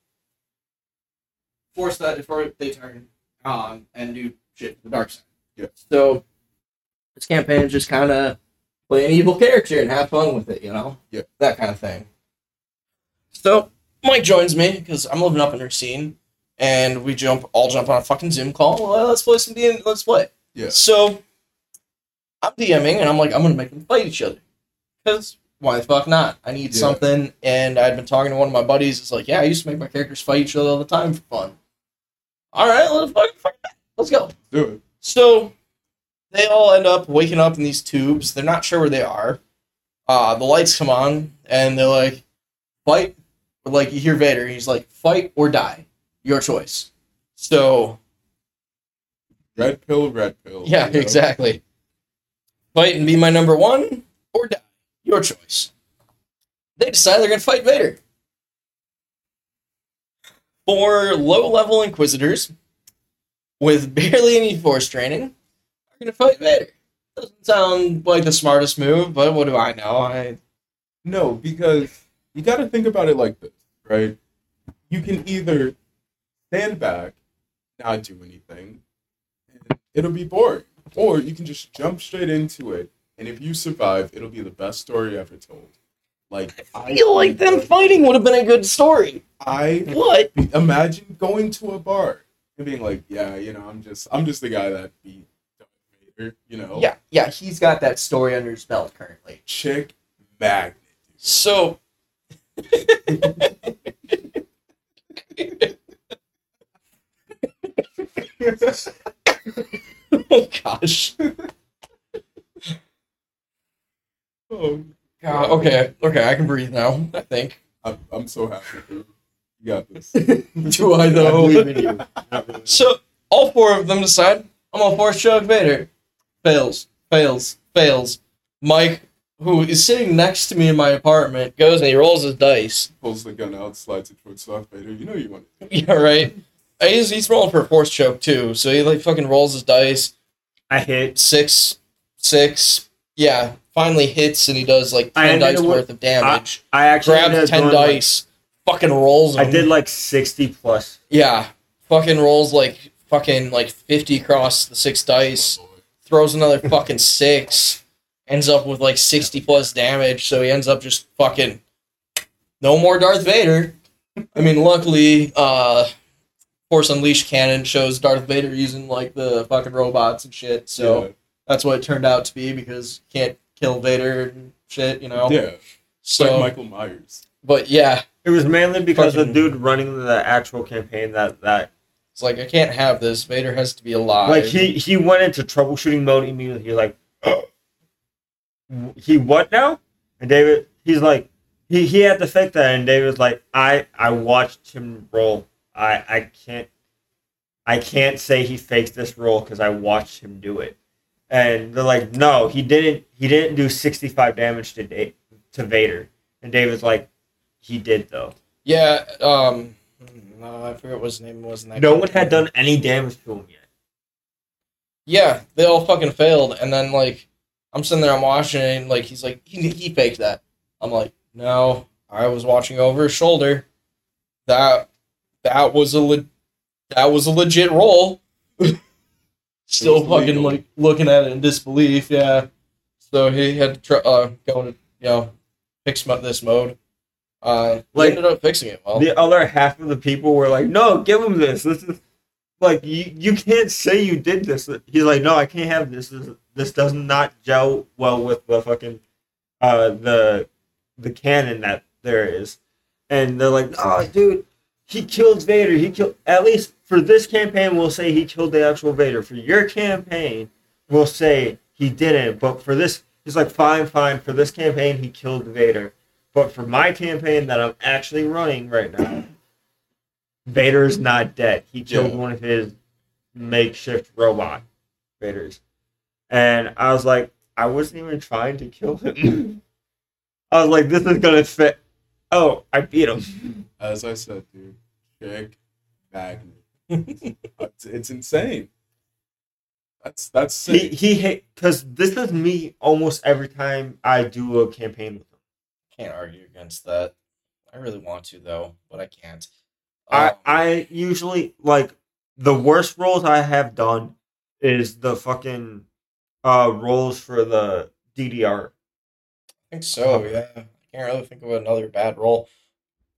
Speaker 2: force that before they turn um and do shit to the dark side.
Speaker 3: Yeah.
Speaker 2: So this campaign is just kind of play an evil character and have fun with it, you know.
Speaker 3: Yeah.
Speaker 2: That kind of thing. So Mike joins me because I'm living up in her scene, and we jump all jump on a fucking Zoom call. Well, let's play some D. Let's play.
Speaker 3: Yeah.
Speaker 2: So I'm DMing and I'm like, I'm gonna make them fight each other. Cause why the fuck not? I need
Speaker 3: Yeah.
Speaker 2: something. And I'd been talking to one of my buddies. It's like, yeah, I used to make my characters fight each other all the time for fun. All right, let's fucking fight. Let's go.
Speaker 3: Do it.
Speaker 2: So they all end up waking up in these tubes. They're not sure where they are. Uh, the lights come on and they're like, fight. Like you hear Vader, he's like, fight or die. Your choice. So
Speaker 3: Red pill, red pill.
Speaker 2: yeah,
Speaker 3: you know?
Speaker 2: exactly. Fight and be my number one or die. Your choice. They decide they're gonna fight Vader. Four low level Inquisitors with barely any force training are gonna fight Vader. Doesn't sound like the smartest move, but what do I know? I
Speaker 3: No, because you got to think about it like this, right? You can either stand back, not do anything, and it'll be boring, or you can just jump straight into it, and if you survive, it'll be the best story ever told. Like I
Speaker 2: feel like them fighting would have been a good story.
Speaker 3: I
Speaker 2: What?
Speaker 3: imagine going to a bar and being like, yeah, you know, I'm just, I'm just the guy that beat you know,
Speaker 2: Yeah, yeah, he's got that story under his belt currently.
Speaker 3: chick magnet.
Speaker 2: So oh gosh.
Speaker 3: Oh,
Speaker 2: God, okay, okay, I can breathe now. I think.
Speaker 3: I'm, I'm so happy. You. you got this.
Speaker 2: Do I
Speaker 1: I
Speaker 2: though?
Speaker 1: believe in you. I believe in you.
Speaker 2: so all four of them decide I'm gonna force choke Vader. Fails, fails, fails. Mike, who is sitting next to me in my apartment, goes and he rolls his dice.
Speaker 3: Pulls the gun out, slides it towards Darth Vader. You know you want it.
Speaker 2: Yeah, right. He's, he's rolling for a force choke too, so he like fucking rolls his dice.
Speaker 1: I hit.
Speaker 2: Six, six. Yeah, finally hits and he does like
Speaker 1: I
Speaker 2: ten dice
Speaker 1: with-
Speaker 2: worth of damage.
Speaker 1: I actually ended
Speaker 2: Grabs ten
Speaker 1: doing, like-
Speaker 2: dice, fucking rolls.
Speaker 1: I did like sixty plus.
Speaker 2: Yeah, fucking rolls like fucking like fifty across the six dice.
Speaker 3: Oh.
Speaker 2: Throws another fucking six. Ends up with like sixty plus damage. So he ends up just fucking no more Darth Vader. I mean, luckily, uh, Force Unleashed canon shows Darth Vader using like the fucking robots and shit. So
Speaker 3: yeah.
Speaker 2: that's what it turned out to be because you can't kill Vader and shit. You know.
Speaker 3: yeah.
Speaker 2: So,
Speaker 3: like Michael Myers.
Speaker 2: but yeah,
Speaker 1: It was mainly because
Speaker 2: Fucking-
Speaker 1: the dude running the actual campaign that that
Speaker 2: it's like I can't have this. Vader has to be alive.
Speaker 1: like he he went into troubleshooting mode immediately. He's like, he what now? And David, he's like, he he had to fake that, and David's like, I I watched him roll. I I can't. I can't say he faked this roll because I watched him do it. And they're like, no, he didn't. He didn't do 65 damage to da- to Vader. And David's like, he did though.
Speaker 2: Yeah, um, no, I forget what his name was.
Speaker 1: No
Speaker 2: game.
Speaker 1: one had done any damage to him yet.
Speaker 2: Yeah, they all fucking failed, and then like, I'm sitting there, I'm watching, and like, he's like, he he faked that. I'm like, no, I was watching over his shoulder. That that was a le- that was a legit roll. Still fucking
Speaker 3: legal.
Speaker 2: like looking at it in disbelief. Yeah. So he had to try, uh, go to you know fix this mode. Uh,
Speaker 1: Like-
Speaker 2: ended up fixing it well.
Speaker 1: The other half of the people were like, no, give him this. This is like you. You can't say you did this. He's like, no, I can't have this. This, this does not gel well with the fucking uh the the canon that there is. And they're like, oh, dude, he killed Vader. He killed at least for this campaign. We'll say he killed the actual Vader. For your campaign, we'll say he didn't. But for this, he's like, fine, fine. For this campaign, he killed Vader. But for my campaign that I'm actually running right now, Vader is not dead. He killed
Speaker 3: Yeah.
Speaker 1: one of his makeshift robot Vaders. And I was like, I wasn't even trying to kill him. I was like, this is gonna fit. Oh, I beat him.
Speaker 3: As I said, dude, Jake Magnet. it's, it's insane. That's that's
Speaker 1: He
Speaker 3: sick.
Speaker 1: he hate because this is me almost every time I do a campaign with him.
Speaker 2: Can't argue against that. I really want to though, but I can't.
Speaker 1: I
Speaker 2: Um,
Speaker 1: I usually like the worst rolls I have done is the fucking uh rolls for the DDR.
Speaker 2: I think so. Yeah, I can't really think of another bad roll.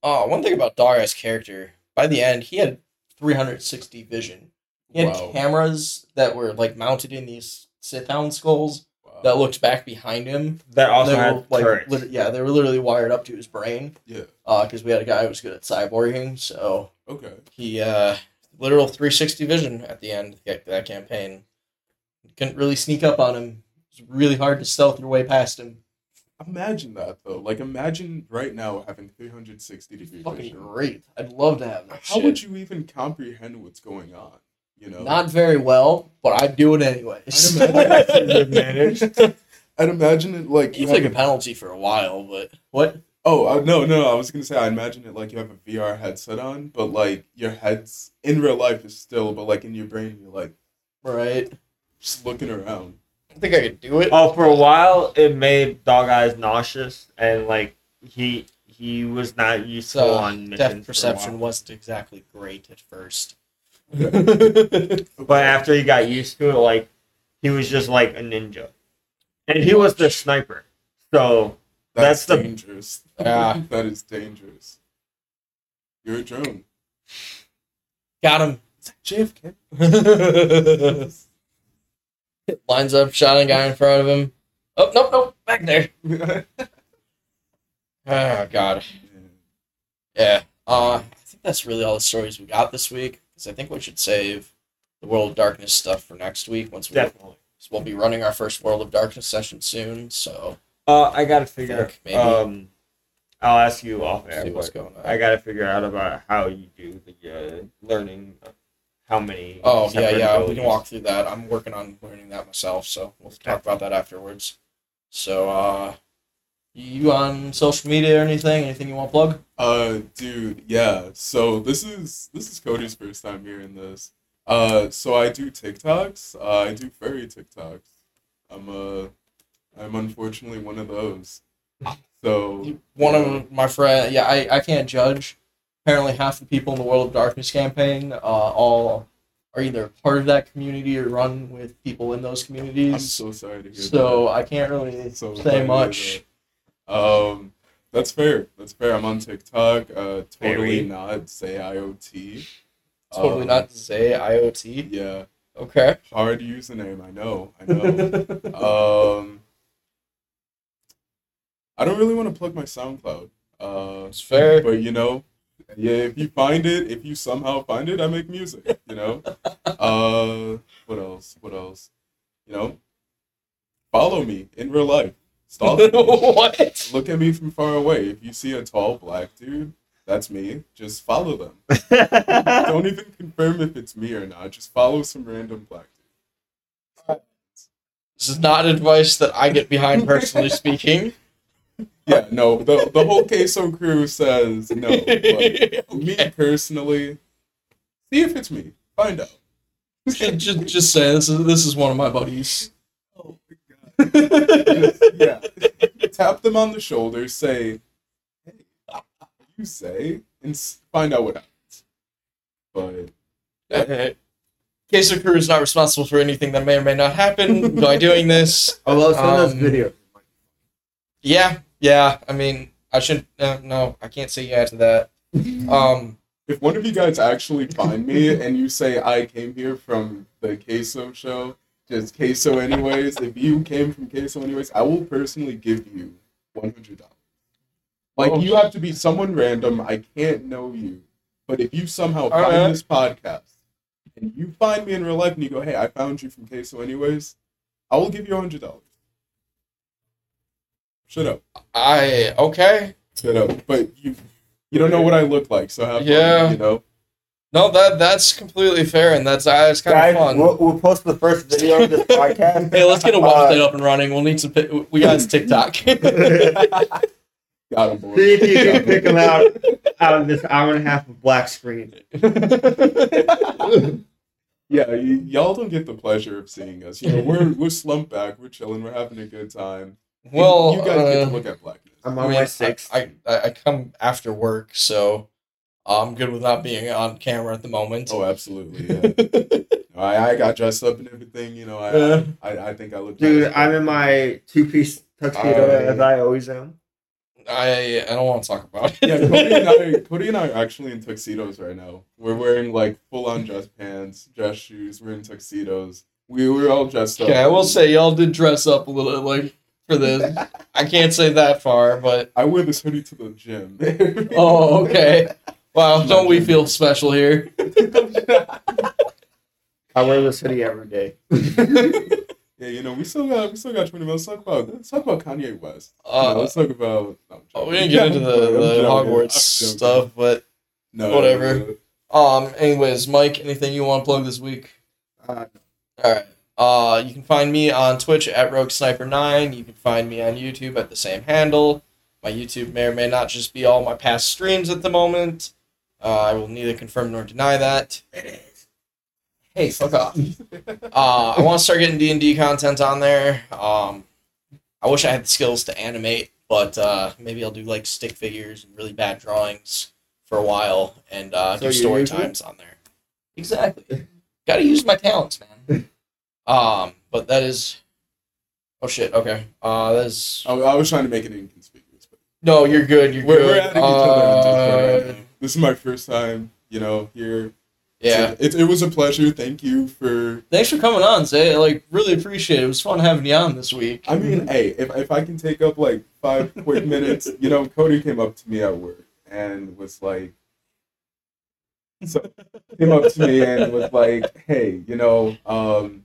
Speaker 2: Oh, one thing about Darius' character, by the end, he had 360 vision. He had
Speaker 3: Wow.
Speaker 2: cameras that were like mounted in these sit-down skulls
Speaker 3: Wow.
Speaker 2: that looked back behind him.
Speaker 1: That also
Speaker 2: they
Speaker 1: had
Speaker 2: were like, lit- yeah, they were literally wired up to his brain.
Speaker 3: Yeah.
Speaker 2: Uh because we had a guy who was good at cyborging, so
Speaker 3: Okay.
Speaker 2: he uh, literal 360 vision at the end of that campaign. Couldn't really sneak up on him. It was really hard to stealth your way past him.
Speaker 3: Imagine that though. Like imagine right now having 360 degree
Speaker 2: Fucking
Speaker 3: vision.
Speaker 2: great. I'd love to have that.
Speaker 3: How
Speaker 2: shit.
Speaker 3: would you even comprehend what's going on? You know.
Speaker 2: Not very well, but I'd do it anyways.
Speaker 3: I'd imagine-
Speaker 1: Good.
Speaker 3: I'd imagine it like
Speaker 2: you
Speaker 3: have-
Speaker 2: take a penalty for a while, but what?
Speaker 3: Oh uh, no, no! I was gonna say I imagine it like you have a VR headset on, but like your head's in real life is still, but like in your brain you're like
Speaker 2: Right.
Speaker 3: Just looking around.
Speaker 2: I think I could do it.
Speaker 1: Oh, for a while it made Dog Eyes nauseous and like he he was not useful
Speaker 2: So,
Speaker 1: on missions.
Speaker 2: Depth perception wasn't exactly great at first.
Speaker 1: But after he got used to it, like he was just like a ninja, and he was the sniper. So
Speaker 3: That's,
Speaker 1: That's the-
Speaker 3: dangerous.
Speaker 2: Yeah.
Speaker 3: that is dangerous. You're a drone.
Speaker 2: Got him.
Speaker 3: JFK.
Speaker 2: Lines up, shot a guy in front of him. Oh, nope, nope, back there. Oh, God. Yeah. Uh, I think that's really all the stories we got this week. Because I think we should save the World of Darkness stuff for next week. Once we,
Speaker 1: definitely.
Speaker 2: so we'll be running our first World of Darkness session soon. So
Speaker 1: Uh, I gotta figure.
Speaker 2: Maybe.
Speaker 1: Um, I'll ask you off air.
Speaker 2: what's going on.
Speaker 1: I gotta figure out about how you do the uh, learning. Of How many?
Speaker 2: Oh yeah,
Speaker 1: separate
Speaker 2: yeah. We can walk through that. I'm working on learning that myself, so we'll talk about that afterwards. So, uh, you on social media or anything? Anything you want to plug?
Speaker 3: Uh, dude, yeah. So this is this is Cody's first time hearing this. Uh, so I do TikToks. Uh, I do furry TikToks. I'm uh, I'm unfortunately one of those. So
Speaker 2: One of my friend, yeah, I, I can't judge. Apparently, half the people in the World of Darkness campaign, uh, all are either part of that community or run with people in those communities.
Speaker 3: I'm so sorry to hear
Speaker 2: So
Speaker 3: that.
Speaker 2: I can't really
Speaker 3: So
Speaker 2: say much.
Speaker 3: that. Um, that's fair. That's fair. I'm on TikTok. Uh, totally
Speaker 1: Very.
Speaker 3: not Zayiot.
Speaker 2: Totally
Speaker 3: Um,
Speaker 2: not say IoT.
Speaker 3: Yeah,
Speaker 2: Okay.
Speaker 3: hard username. I know. I know. um, I don't really want to plug my SoundCloud. Uh,
Speaker 2: It's fair.
Speaker 3: but you know, yeah, if you find it, if you somehow find it, I make music. You know. uh, what else? What else? You know, follow me in real life. Stalk me.
Speaker 2: what?
Speaker 3: Look at me from far away. If you see a tall black dude, that's me. Just follow them. Don't even confirm if it's me or not. Just follow some random black dude.
Speaker 2: This is not advice that I get behind personally speaking.
Speaker 3: Yeah, no, the the whole queso crew says no. But me personally, see if it's me. Find out.
Speaker 2: just, just, just say this is this is one of my buddies.
Speaker 3: Oh my god. yeah. Tap them on the shoulder, say, hey, you say, and find out what happens. But
Speaker 2: Uh, Queso Crew is not responsible for anything that may or may not happen by doing this.
Speaker 1: Although some of those
Speaker 2: Um,
Speaker 1: videos.
Speaker 2: Yeah, yeah. I mean, I shouldn't. Uh, no, I can't say yeah to that. Um,
Speaker 3: if one of you guys actually find me and you say I came here from the queso show, just queso anyways, if you came from queso anyways, I will personally give you one hundred dollars. Like
Speaker 2: Oh.
Speaker 3: you have to be someone random. I can't know you, but if you somehow find
Speaker 2: Alright.
Speaker 3: this podcast and you find me in real life and you go, "Hey, I found you from queso anyways," I will give you a hundred dollars. Shut up,
Speaker 2: I okay.
Speaker 3: shut up. But you, you don't know what I look like, so have fun,
Speaker 2: Yeah.
Speaker 3: you know.
Speaker 2: No, that that's completely fair, and that's uh, it's kind
Speaker 1: Guys,
Speaker 2: of fun.
Speaker 1: we'll, we'll post the first video of this podcast.
Speaker 2: Hey, let's get a
Speaker 1: Uh,
Speaker 2: website up and running. We'll need some. pi- We got his TikTok.
Speaker 3: Got him, boy.
Speaker 1: See if you can pick them out out of this hour and a half of black screen.
Speaker 3: Yeah, y- y'all don't get the pleasure of seeing us. You know, we're we're slumped back, we're chilling, we're having a good time. And
Speaker 2: well,
Speaker 3: you guys get
Speaker 2: uh,
Speaker 3: to look at blackness.
Speaker 1: I'm
Speaker 2: I
Speaker 1: on
Speaker 2: mean,
Speaker 1: my sixth.
Speaker 2: I, I I come after work, so I'm good with not being on camera at the moment.
Speaker 3: Oh, absolutely. Yeah. I, I got dressed up and everything. You know, I
Speaker 2: Yeah.
Speaker 3: I, I think I look. Good.
Speaker 1: Dude,
Speaker 3: nice.
Speaker 1: I'm in my two piece tuxedo
Speaker 3: I-
Speaker 1: as I always am.
Speaker 2: I I don't want to talk about it.
Speaker 3: Yeah, Cody and I, Cody and I are actually in tuxedos right now. We're wearing like full on dress pants, dress shoes. We're in tuxedos. We were all dressed up.
Speaker 2: Okay, I will say y'all did dress up a little like for this. I can't say that far, but
Speaker 3: I wear this hoodie to the gym.
Speaker 2: oh, okay. Wow, don't we feel special here?
Speaker 1: I wear this hoodie every day.
Speaker 3: yeah, you know, we still got we still got twenty minutes. Let's talk about let's talk about Kanye West. You know,
Speaker 2: Uh,
Speaker 3: let's talk about. no,
Speaker 2: oh, we didn't get into the, the
Speaker 3: joking.
Speaker 2: Hogwarts stuff, but
Speaker 3: No,
Speaker 2: whatever.
Speaker 3: no,
Speaker 2: um. Anyways, Mike, anything you want to plug this week?
Speaker 1: Uh,
Speaker 2: All right. Uh, you can find me on Twitch at Rogue Sniper Nine. You can find me on YouTube at the same handle. My YouTube may or may not just be all my past streams at the moment. Uh, I will neither confirm nor deny that. Hey, fuck off. Uh, I want to start getting D and D content on there. Um, I wish I had the skills to animate, but uh, maybe I'll do like stick figures and really bad drawings for a while and uh,
Speaker 1: So
Speaker 2: do story times on there. Exactly. Got to use my talents, man. Um, but that is. Oh shit. Okay. Uh, that is.
Speaker 3: I, I was trying to make it inconspicuous, but
Speaker 2: No, you're good. You're
Speaker 3: we're,
Speaker 2: good.
Speaker 3: we're adding each other right
Speaker 2: Uh.
Speaker 3: This is my first time, you know, here.
Speaker 2: yeah.
Speaker 3: So it, it was a pleasure. Thank you for.
Speaker 2: Thanks for coming on, Zay. Like, really appreciate it. It was fun having you on this week.
Speaker 3: I mean, hey, if, if I can take up like five quick minutes, you know, Cody came up to me at work and was like, so came up to me and was like, hey, you know, um,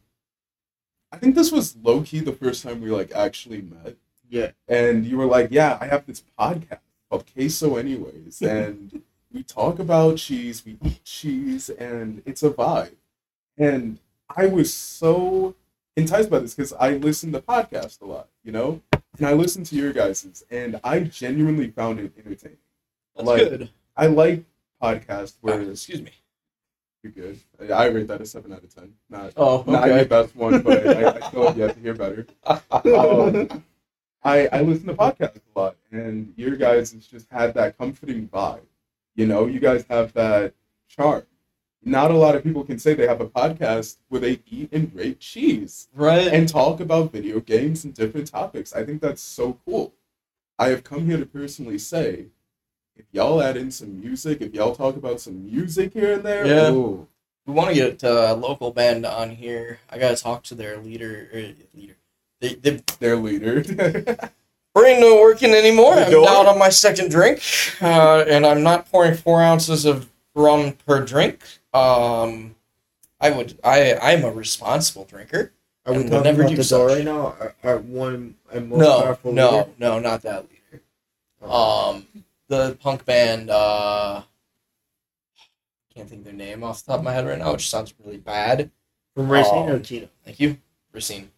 Speaker 3: I think this was low key the first time we like actually met.
Speaker 1: Yeah.
Speaker 3: and you were like, "Yeah, I have this podcast called Queso, anyways, and we talk about cheese, we eat cheese, and it's a vibe." And I was so enticed by this because I listen to podcasts a lot, you know, and I listen to your guys's, and I genuinely found it entertaining.
Speaker 2: That's
Speaker 3: like-
Speaker 2: good.
Speaker 3: I like podcasts
Speaker 2: Uh,
Speaker 3: where
Speaker 2: excuse me.
Speaker 3: You're good. I I rate that a seven out of ten. Not
Speaker 2: Oh,
Speaker 3: not your best one, but I, I still have yet to hear better. Um, I, I listen to podcasts a lot, and your guys has just had that comforting vibe. You know, you guys have that charm. Not a lot of people can say they have a podcast where they eat and rate cheese
Speaker 2: right.
Speaker 3: and talk about video games and different topics. I think that's so cool. I have come here to personally say, if y'all add in some music, if y'all talk about some music here and there,
Speaker 2: Yeah.
Speaker 3: ooh,
Speaker 2: we want to get a local band on here. I gotta talk to their leader. Er, leader. They, they
Speaker 3: their leader.
Speaker 2: brain not working anymore.
Speaker 1: The
Speaker 2: I'm
Speaker 1: door?
Speaker 2: down on my second drink, uh, and I'm not pouring four ounces of rum per drink. Um, I would. I I'm a responsible drinker.
Speaker 1: Are we talking
Speaker 2: never
Speaker 1: about
Speaker 2: do
Speaker 1: the door right now? Are, are one and most
Speaker 2: No,
Speaker 1: powerful
Speaker 2: no,
Speaker 1: leader?
Speaker 2: no, not that leader.
Speaker 1: Oh.
Speaker 2: Um, the punk band. uh Can't think of their name off the top of my head right now, which sounds really bad.
Speaker 1: From Racine
Speaker 2: Oh.
Speaker 1: or Kino?
Speaker 2: Thank you, Racine.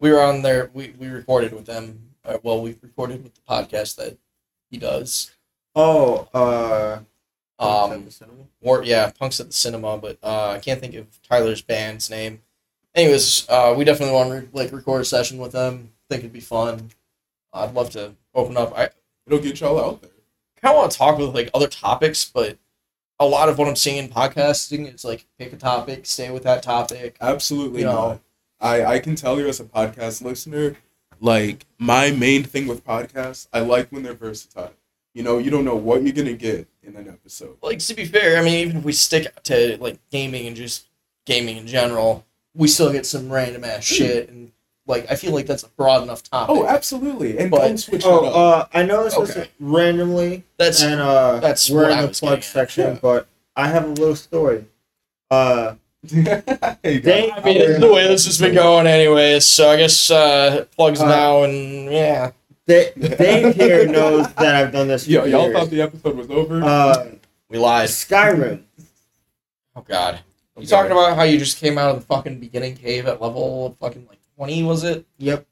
Speaker 2: We were on there. We, we recorded with them. Uh, well, we recorded with the podcast that he does.
Speaker 1: Oh, uh,
Speaker 2: Um, or yeah, punks at the cinema, but uh, I can't think of Tyler's band's name. Anyways, uh, we definitely want to re- like record a session with them. I Think it'd be fun. I'd love to open up. I
Speaker 3: It'll get y'all out there.
Speaker 2: I kind of want to talk with like other topics, but a lot of what I'm seeing in podcasting is like pick a topic, stay with that topic.
Speaker 3: Absolutely
Speaker 2: You know.
Speaker 3: not. I, I can tell you as a podcast listener, like my main thing with podcasts, I like when they're versatile. You know, you don't know what you're gonna get in an episode.
Speaker 2: Like to be fair, I mean, even if we stick to like gaming and just gaming in general, we still get some random ass hmm. shit, and like I feel like that's a broad enough topic.
Speaker 3: Oh, absolutely. And
Speaker 2: But-
Speaker 3: don't switch
Speaker 1: Oh,
Speaker 3: it up.
Speaker 1: uh, I know this was
Speaker 2: Okay.
Speaker 1: randomly,
Speaker 2: that's
Speaker 1: and uh,
Speaker 2: that's
Speaker 1: we're in
Speaker 2: I
Speaker 1: the
Speaker 2: was
Speaker 1: plug section,
Speaker 3: Yeah.
Speaker 1: but I have a little story. Uh,
Speaker 3: hey,
Speaker 1: they-
Speaker 2: I mean, it's the way this has been going, anyways. So I guess uh, plugs
Speaker 1: Uh,
Speaker 2: now, and yeah,
Speaker 1: Da- Dave here knows that I've done this. For
Speaker 3: Yo, y'all
Speaker 1: years.
Speaker 3: thought the episode was over?
Speaker 1: uh,
Speaker 2: we lied.
Speaker 1: Skyrim.
Speaker 2: Oh God, you
Speaker 3: Okay.
Speaker 2: talking about how you just came out of the fucking beginning cave at level fucking like twenty? Was it?
Speaker 1: Yep.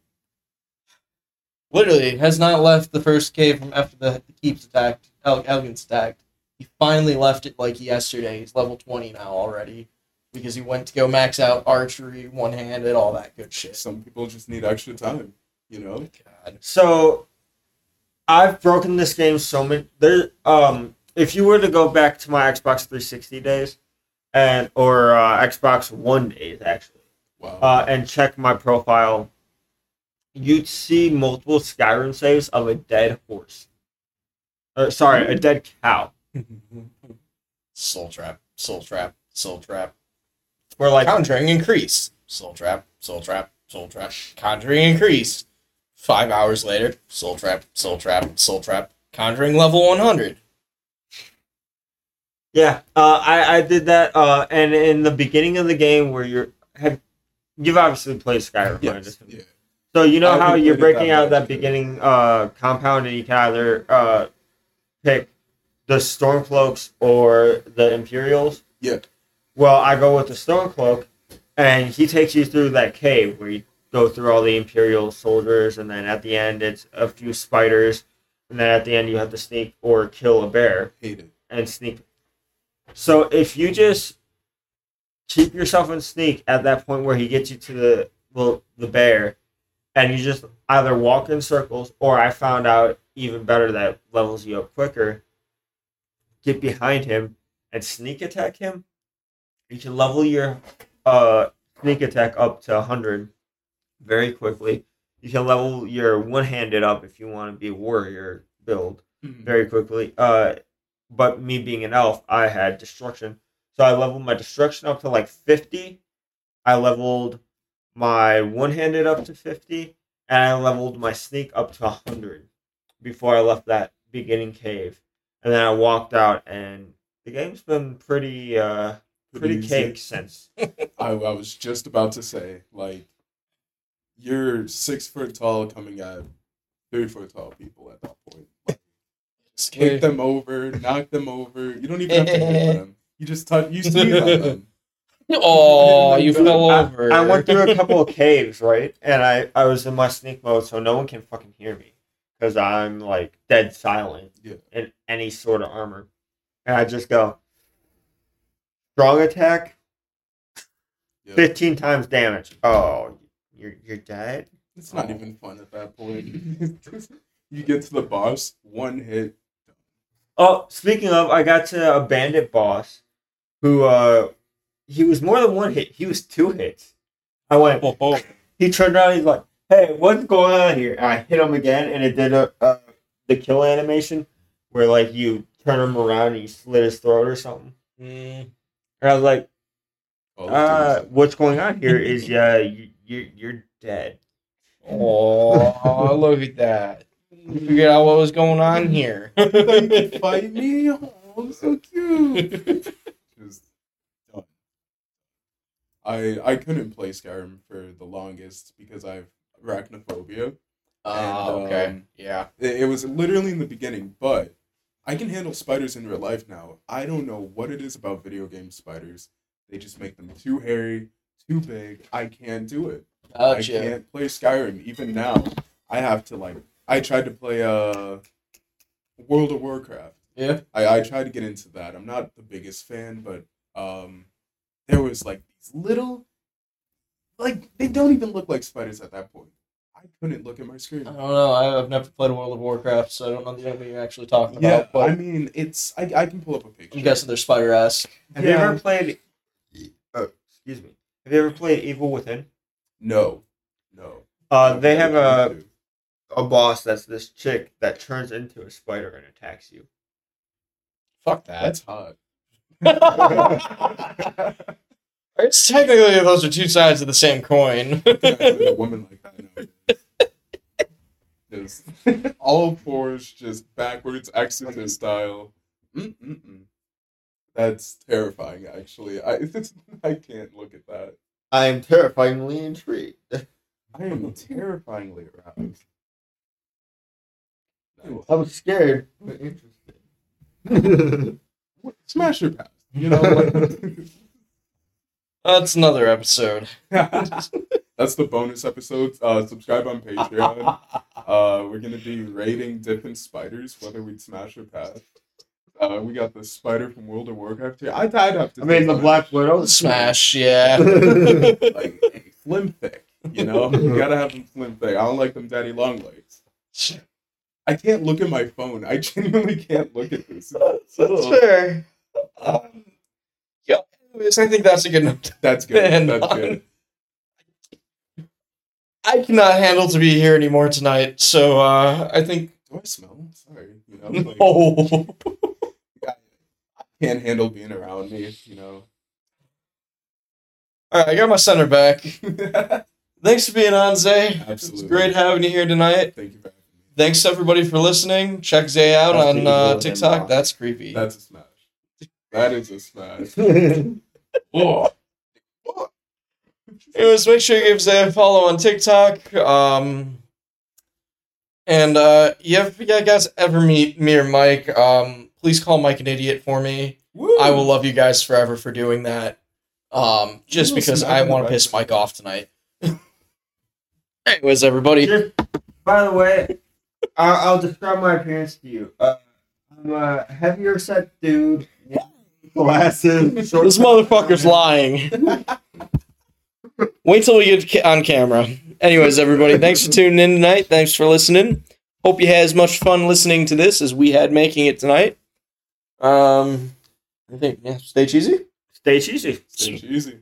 Speaker 2: Literally, has not left the first cave from after the, the keeps attacked. El- Helgen's attacked. He finally left it like yesterday. He's level twenty now already because he went to go max out archery, one handed, all that good shit.
Speaker 3: Some people just need extra time, you know?
Speaker 2: God.
Speaker 1: So, I've broken this game so many. There, um, if you were to go back to my Xbox 360 days, and or uh, Xbox One days actually,
Speaker 3: Wow.
Speaker 1: uh, and check my profile, you'd see multiple Skyrim saves of a dead horse. Uh, sorry, a dead cow.
Speaker 2: Soul trap, soul trap, soul trap.
Speaker 1: Where like
Speaker 2: Conjuring increased. Soul trap, soul trap, soul trap. Conjuring increased. Five hours later, soul trap, soul trap, soul trap. Conjuring level one hundred.
Speaker 1: Yeah, uh, I I did that, uh, and in the beginning of the game where you're have you've obviously played Skyrim, right?
Speaker 3: yes. Yeah.
Speaker 1: So you know
Speaker 3: I
Speaker 1: how you're breaking out that beginning uh, compound, and you can either uh, pick the Stormcloaks or the Imperials.
Speaker 3: Yeah.
Speaker 1: Well, I go with the Stormcloak, and he takes you through that cave where you go through all the Imperial soldiers, and then at the end it's a few spiders, and then at the end you have to sneak or kill a bear
Speaker 3: Hate it.
Speaker 1: and sneak. So if you just keep yourself in sneak at that point where he gets you to the well, the bear, and you just either walk in circles, or I found out even better that levels you up quicker. Get behind him and sneak attack him. You can level your uh, sneak attack up to hundred very quickly. You can level your one handed up if you want to be a warrior build very quickly. Uh, but me being an elf, I had destruction, so I leveled my destruction up to like fifty. I leveled my one-handed up to fifty, and I leveled my sneak up to hundred before I left that beginning cave, and then I walked out, and the game's been pretty uh pretty
Speaker 3: easy.
Speaker 1: cake since.
Speaker 3: I, I was just about to say, like, you're six foot tall coming at three foot tall people at that point. Like, kick them over, knock them over. You don't even have to hit them. You just touch. You sneeze on them.
Speaker 2: Oh, you fell
Speaker 1: I-
Speaker 2: over.
Speaker 1: I, went through a couple of caves, right? And I, I was in my sneak mode, so no one can fucking hear me. Because I'm like dead silent
Speaker 3: Yeah.
Speaker 1: in any sort of armor. And I just go strong attack,
Speaker 3: Yeah.
Speaker 1: 15 times damage. Oh, you're, you're dead?
Speaker 3: It's not oh. even fun at that point. you get to the boss, one hit.
Speaker 1: Oh, speaking of, I got to a bandit boss who, uh, he was more than one hit. He was two hits. I went,
Speaker 2: Oh, oh.
Speaker 1: he turned around. He's like, "Hey, what's going on here?" And I hit him again, and it did a, uh, the kill animation where like you turn him around and you slit his throat or something.
Speaker 2: Mm,
Speaker 1: And I was like,
Speaker 3: Oh,
Speaker 1: uh, "What's going on here? Is yeah, you, you you're dead."
Speaker 2: oh, look at that. You figured out what was going on here.
Speaker 3: you fight me. Oh, so cute. I I couldn't play Skyrim for the longest because I've arachnophobia.
Speaker 2: Oh,
Speaker 3: And,
Speaker 2: okay.
Speaker 3: um,
Speaker 2: yeah.
Speaker 3: It, it was literally in the beginning, but I can handle spiders in real life now. I don't know what it is about video game spiders. They just make them too hairy, too big. I can't do it. I can't play Skyrim. Even now, I have to like. I tried to play uh, World of Warcraft.
Speaker 2: Yeah.
Speaker 3: I, I tried to get into that. I'm not the biggest fan, but um, there was like these little, like they don't even look like spiders at that point. I couldn't look at my screen.
Speaker 2: I don't know. I- I've never played World of Warcraft, so I don't know the enemy you're actually talking
Speaker 3: Yeah,
Speaker 2: about. But
Speaker 3: I mean, it's I, I can pull up a picture.
Speaker 2: I'm guessing they're spider ass.
Speaker 1: Have you ever played? Oh, excuse me. Have you ever played Evil Within?
Speaker 3: No, no.
Speaker 1: Uh, they have a
Speaker 3: a.
Speaker 1: a boss that's this chick that turns into a spider and attacks you.
Speaker 2: Fuck that.
Speaker 3: That's hot.
Speaker 2: it's technically those are two sides of the same coin.
Speaker 3: a woman like that. nowadays. Just all fours, just backwards, exorcist style. Mm-mm-mm. That's terrifying. Actually, I it's, I can't look at that.
Speaker 1: I am terrifyingly intrigued.
Speaker 3: I am terrifyingly aroused. Nice.
Speaker 1: I'm scared, but interested.
Speaker 3: Smash your past. You know, like,
Speaker 2: That's another episode.
Speaker 3: that's the bonus episode. Uh, subscribe on Patreon. Uh, we're gonna be rating different spiders, whether we'd smash or pass. Uh, we got the spider from World of Warcraft here. I'd, I'd have to.
Speaker 1: I mean, the Black Widow.
Speaker 2: Smash, yeah.
Speaker 3: like hey, slim thick. You know, you gotta have them slim thick. I don't like them daddy long legs. I can't look at my phone. I genuinely can't look at this.
Speaker 2: That's fair. Um, yeah, anyways, I think that's a good note.
Speaker 3: That's good. That's
Speaker 2: on-
Speaker 3: good.
Speaker 2: I cannot handle to be here anymore tonight, so uh, I think.
Speaker 3: Do I smell? Sorry. You know, like,
Speaker 2: Oh.
Speaker 3: can't handle being around me. You know.
Speaker 2: All right, I got my center back. Thanks for being on, Zay.
Speaker 3: Absolutely.
Speaker 2: It's great having you here tonight.
Speaker 3: Thank you for having me.
Speaker 2: Thanks everybody for listening. Check Zay out
Speaker 1: That's
Speaker 2: on uh, TikTok. That's creepy.
Speaker 3: That's a smash. That is a smash.
Speaker 2: Oh. Anyways, make sure you give Zay a follow on TikTok. Um, and uh, yeah, if you guys ever meet me or Mike, um, please call Mike an idiot for me.
Speaker 3: Woo!
Speaker 2: I will love you guys forever for doing that. Um, just
Speaker 3: Ooh,
Speaker 2: because I want to piss Mike off tonight. Anyways, everybody.
Speaker 1: Just, by the way, I'll, I'll describe my appearance to you. Uh, I'm a heavier set dude, glasses, short.
Speaker 2: This motherfucker's lying. Wait till we get ca- on camera. Anyways, everybody, thanks for tuning in tonight. Thanks for listening. Hope you had as much fun listening to this as we had making it tonight. Um, I think yeah, stay cheesy.
Speaker 1: Stay cheesy.
Speaker 3: Stay easy.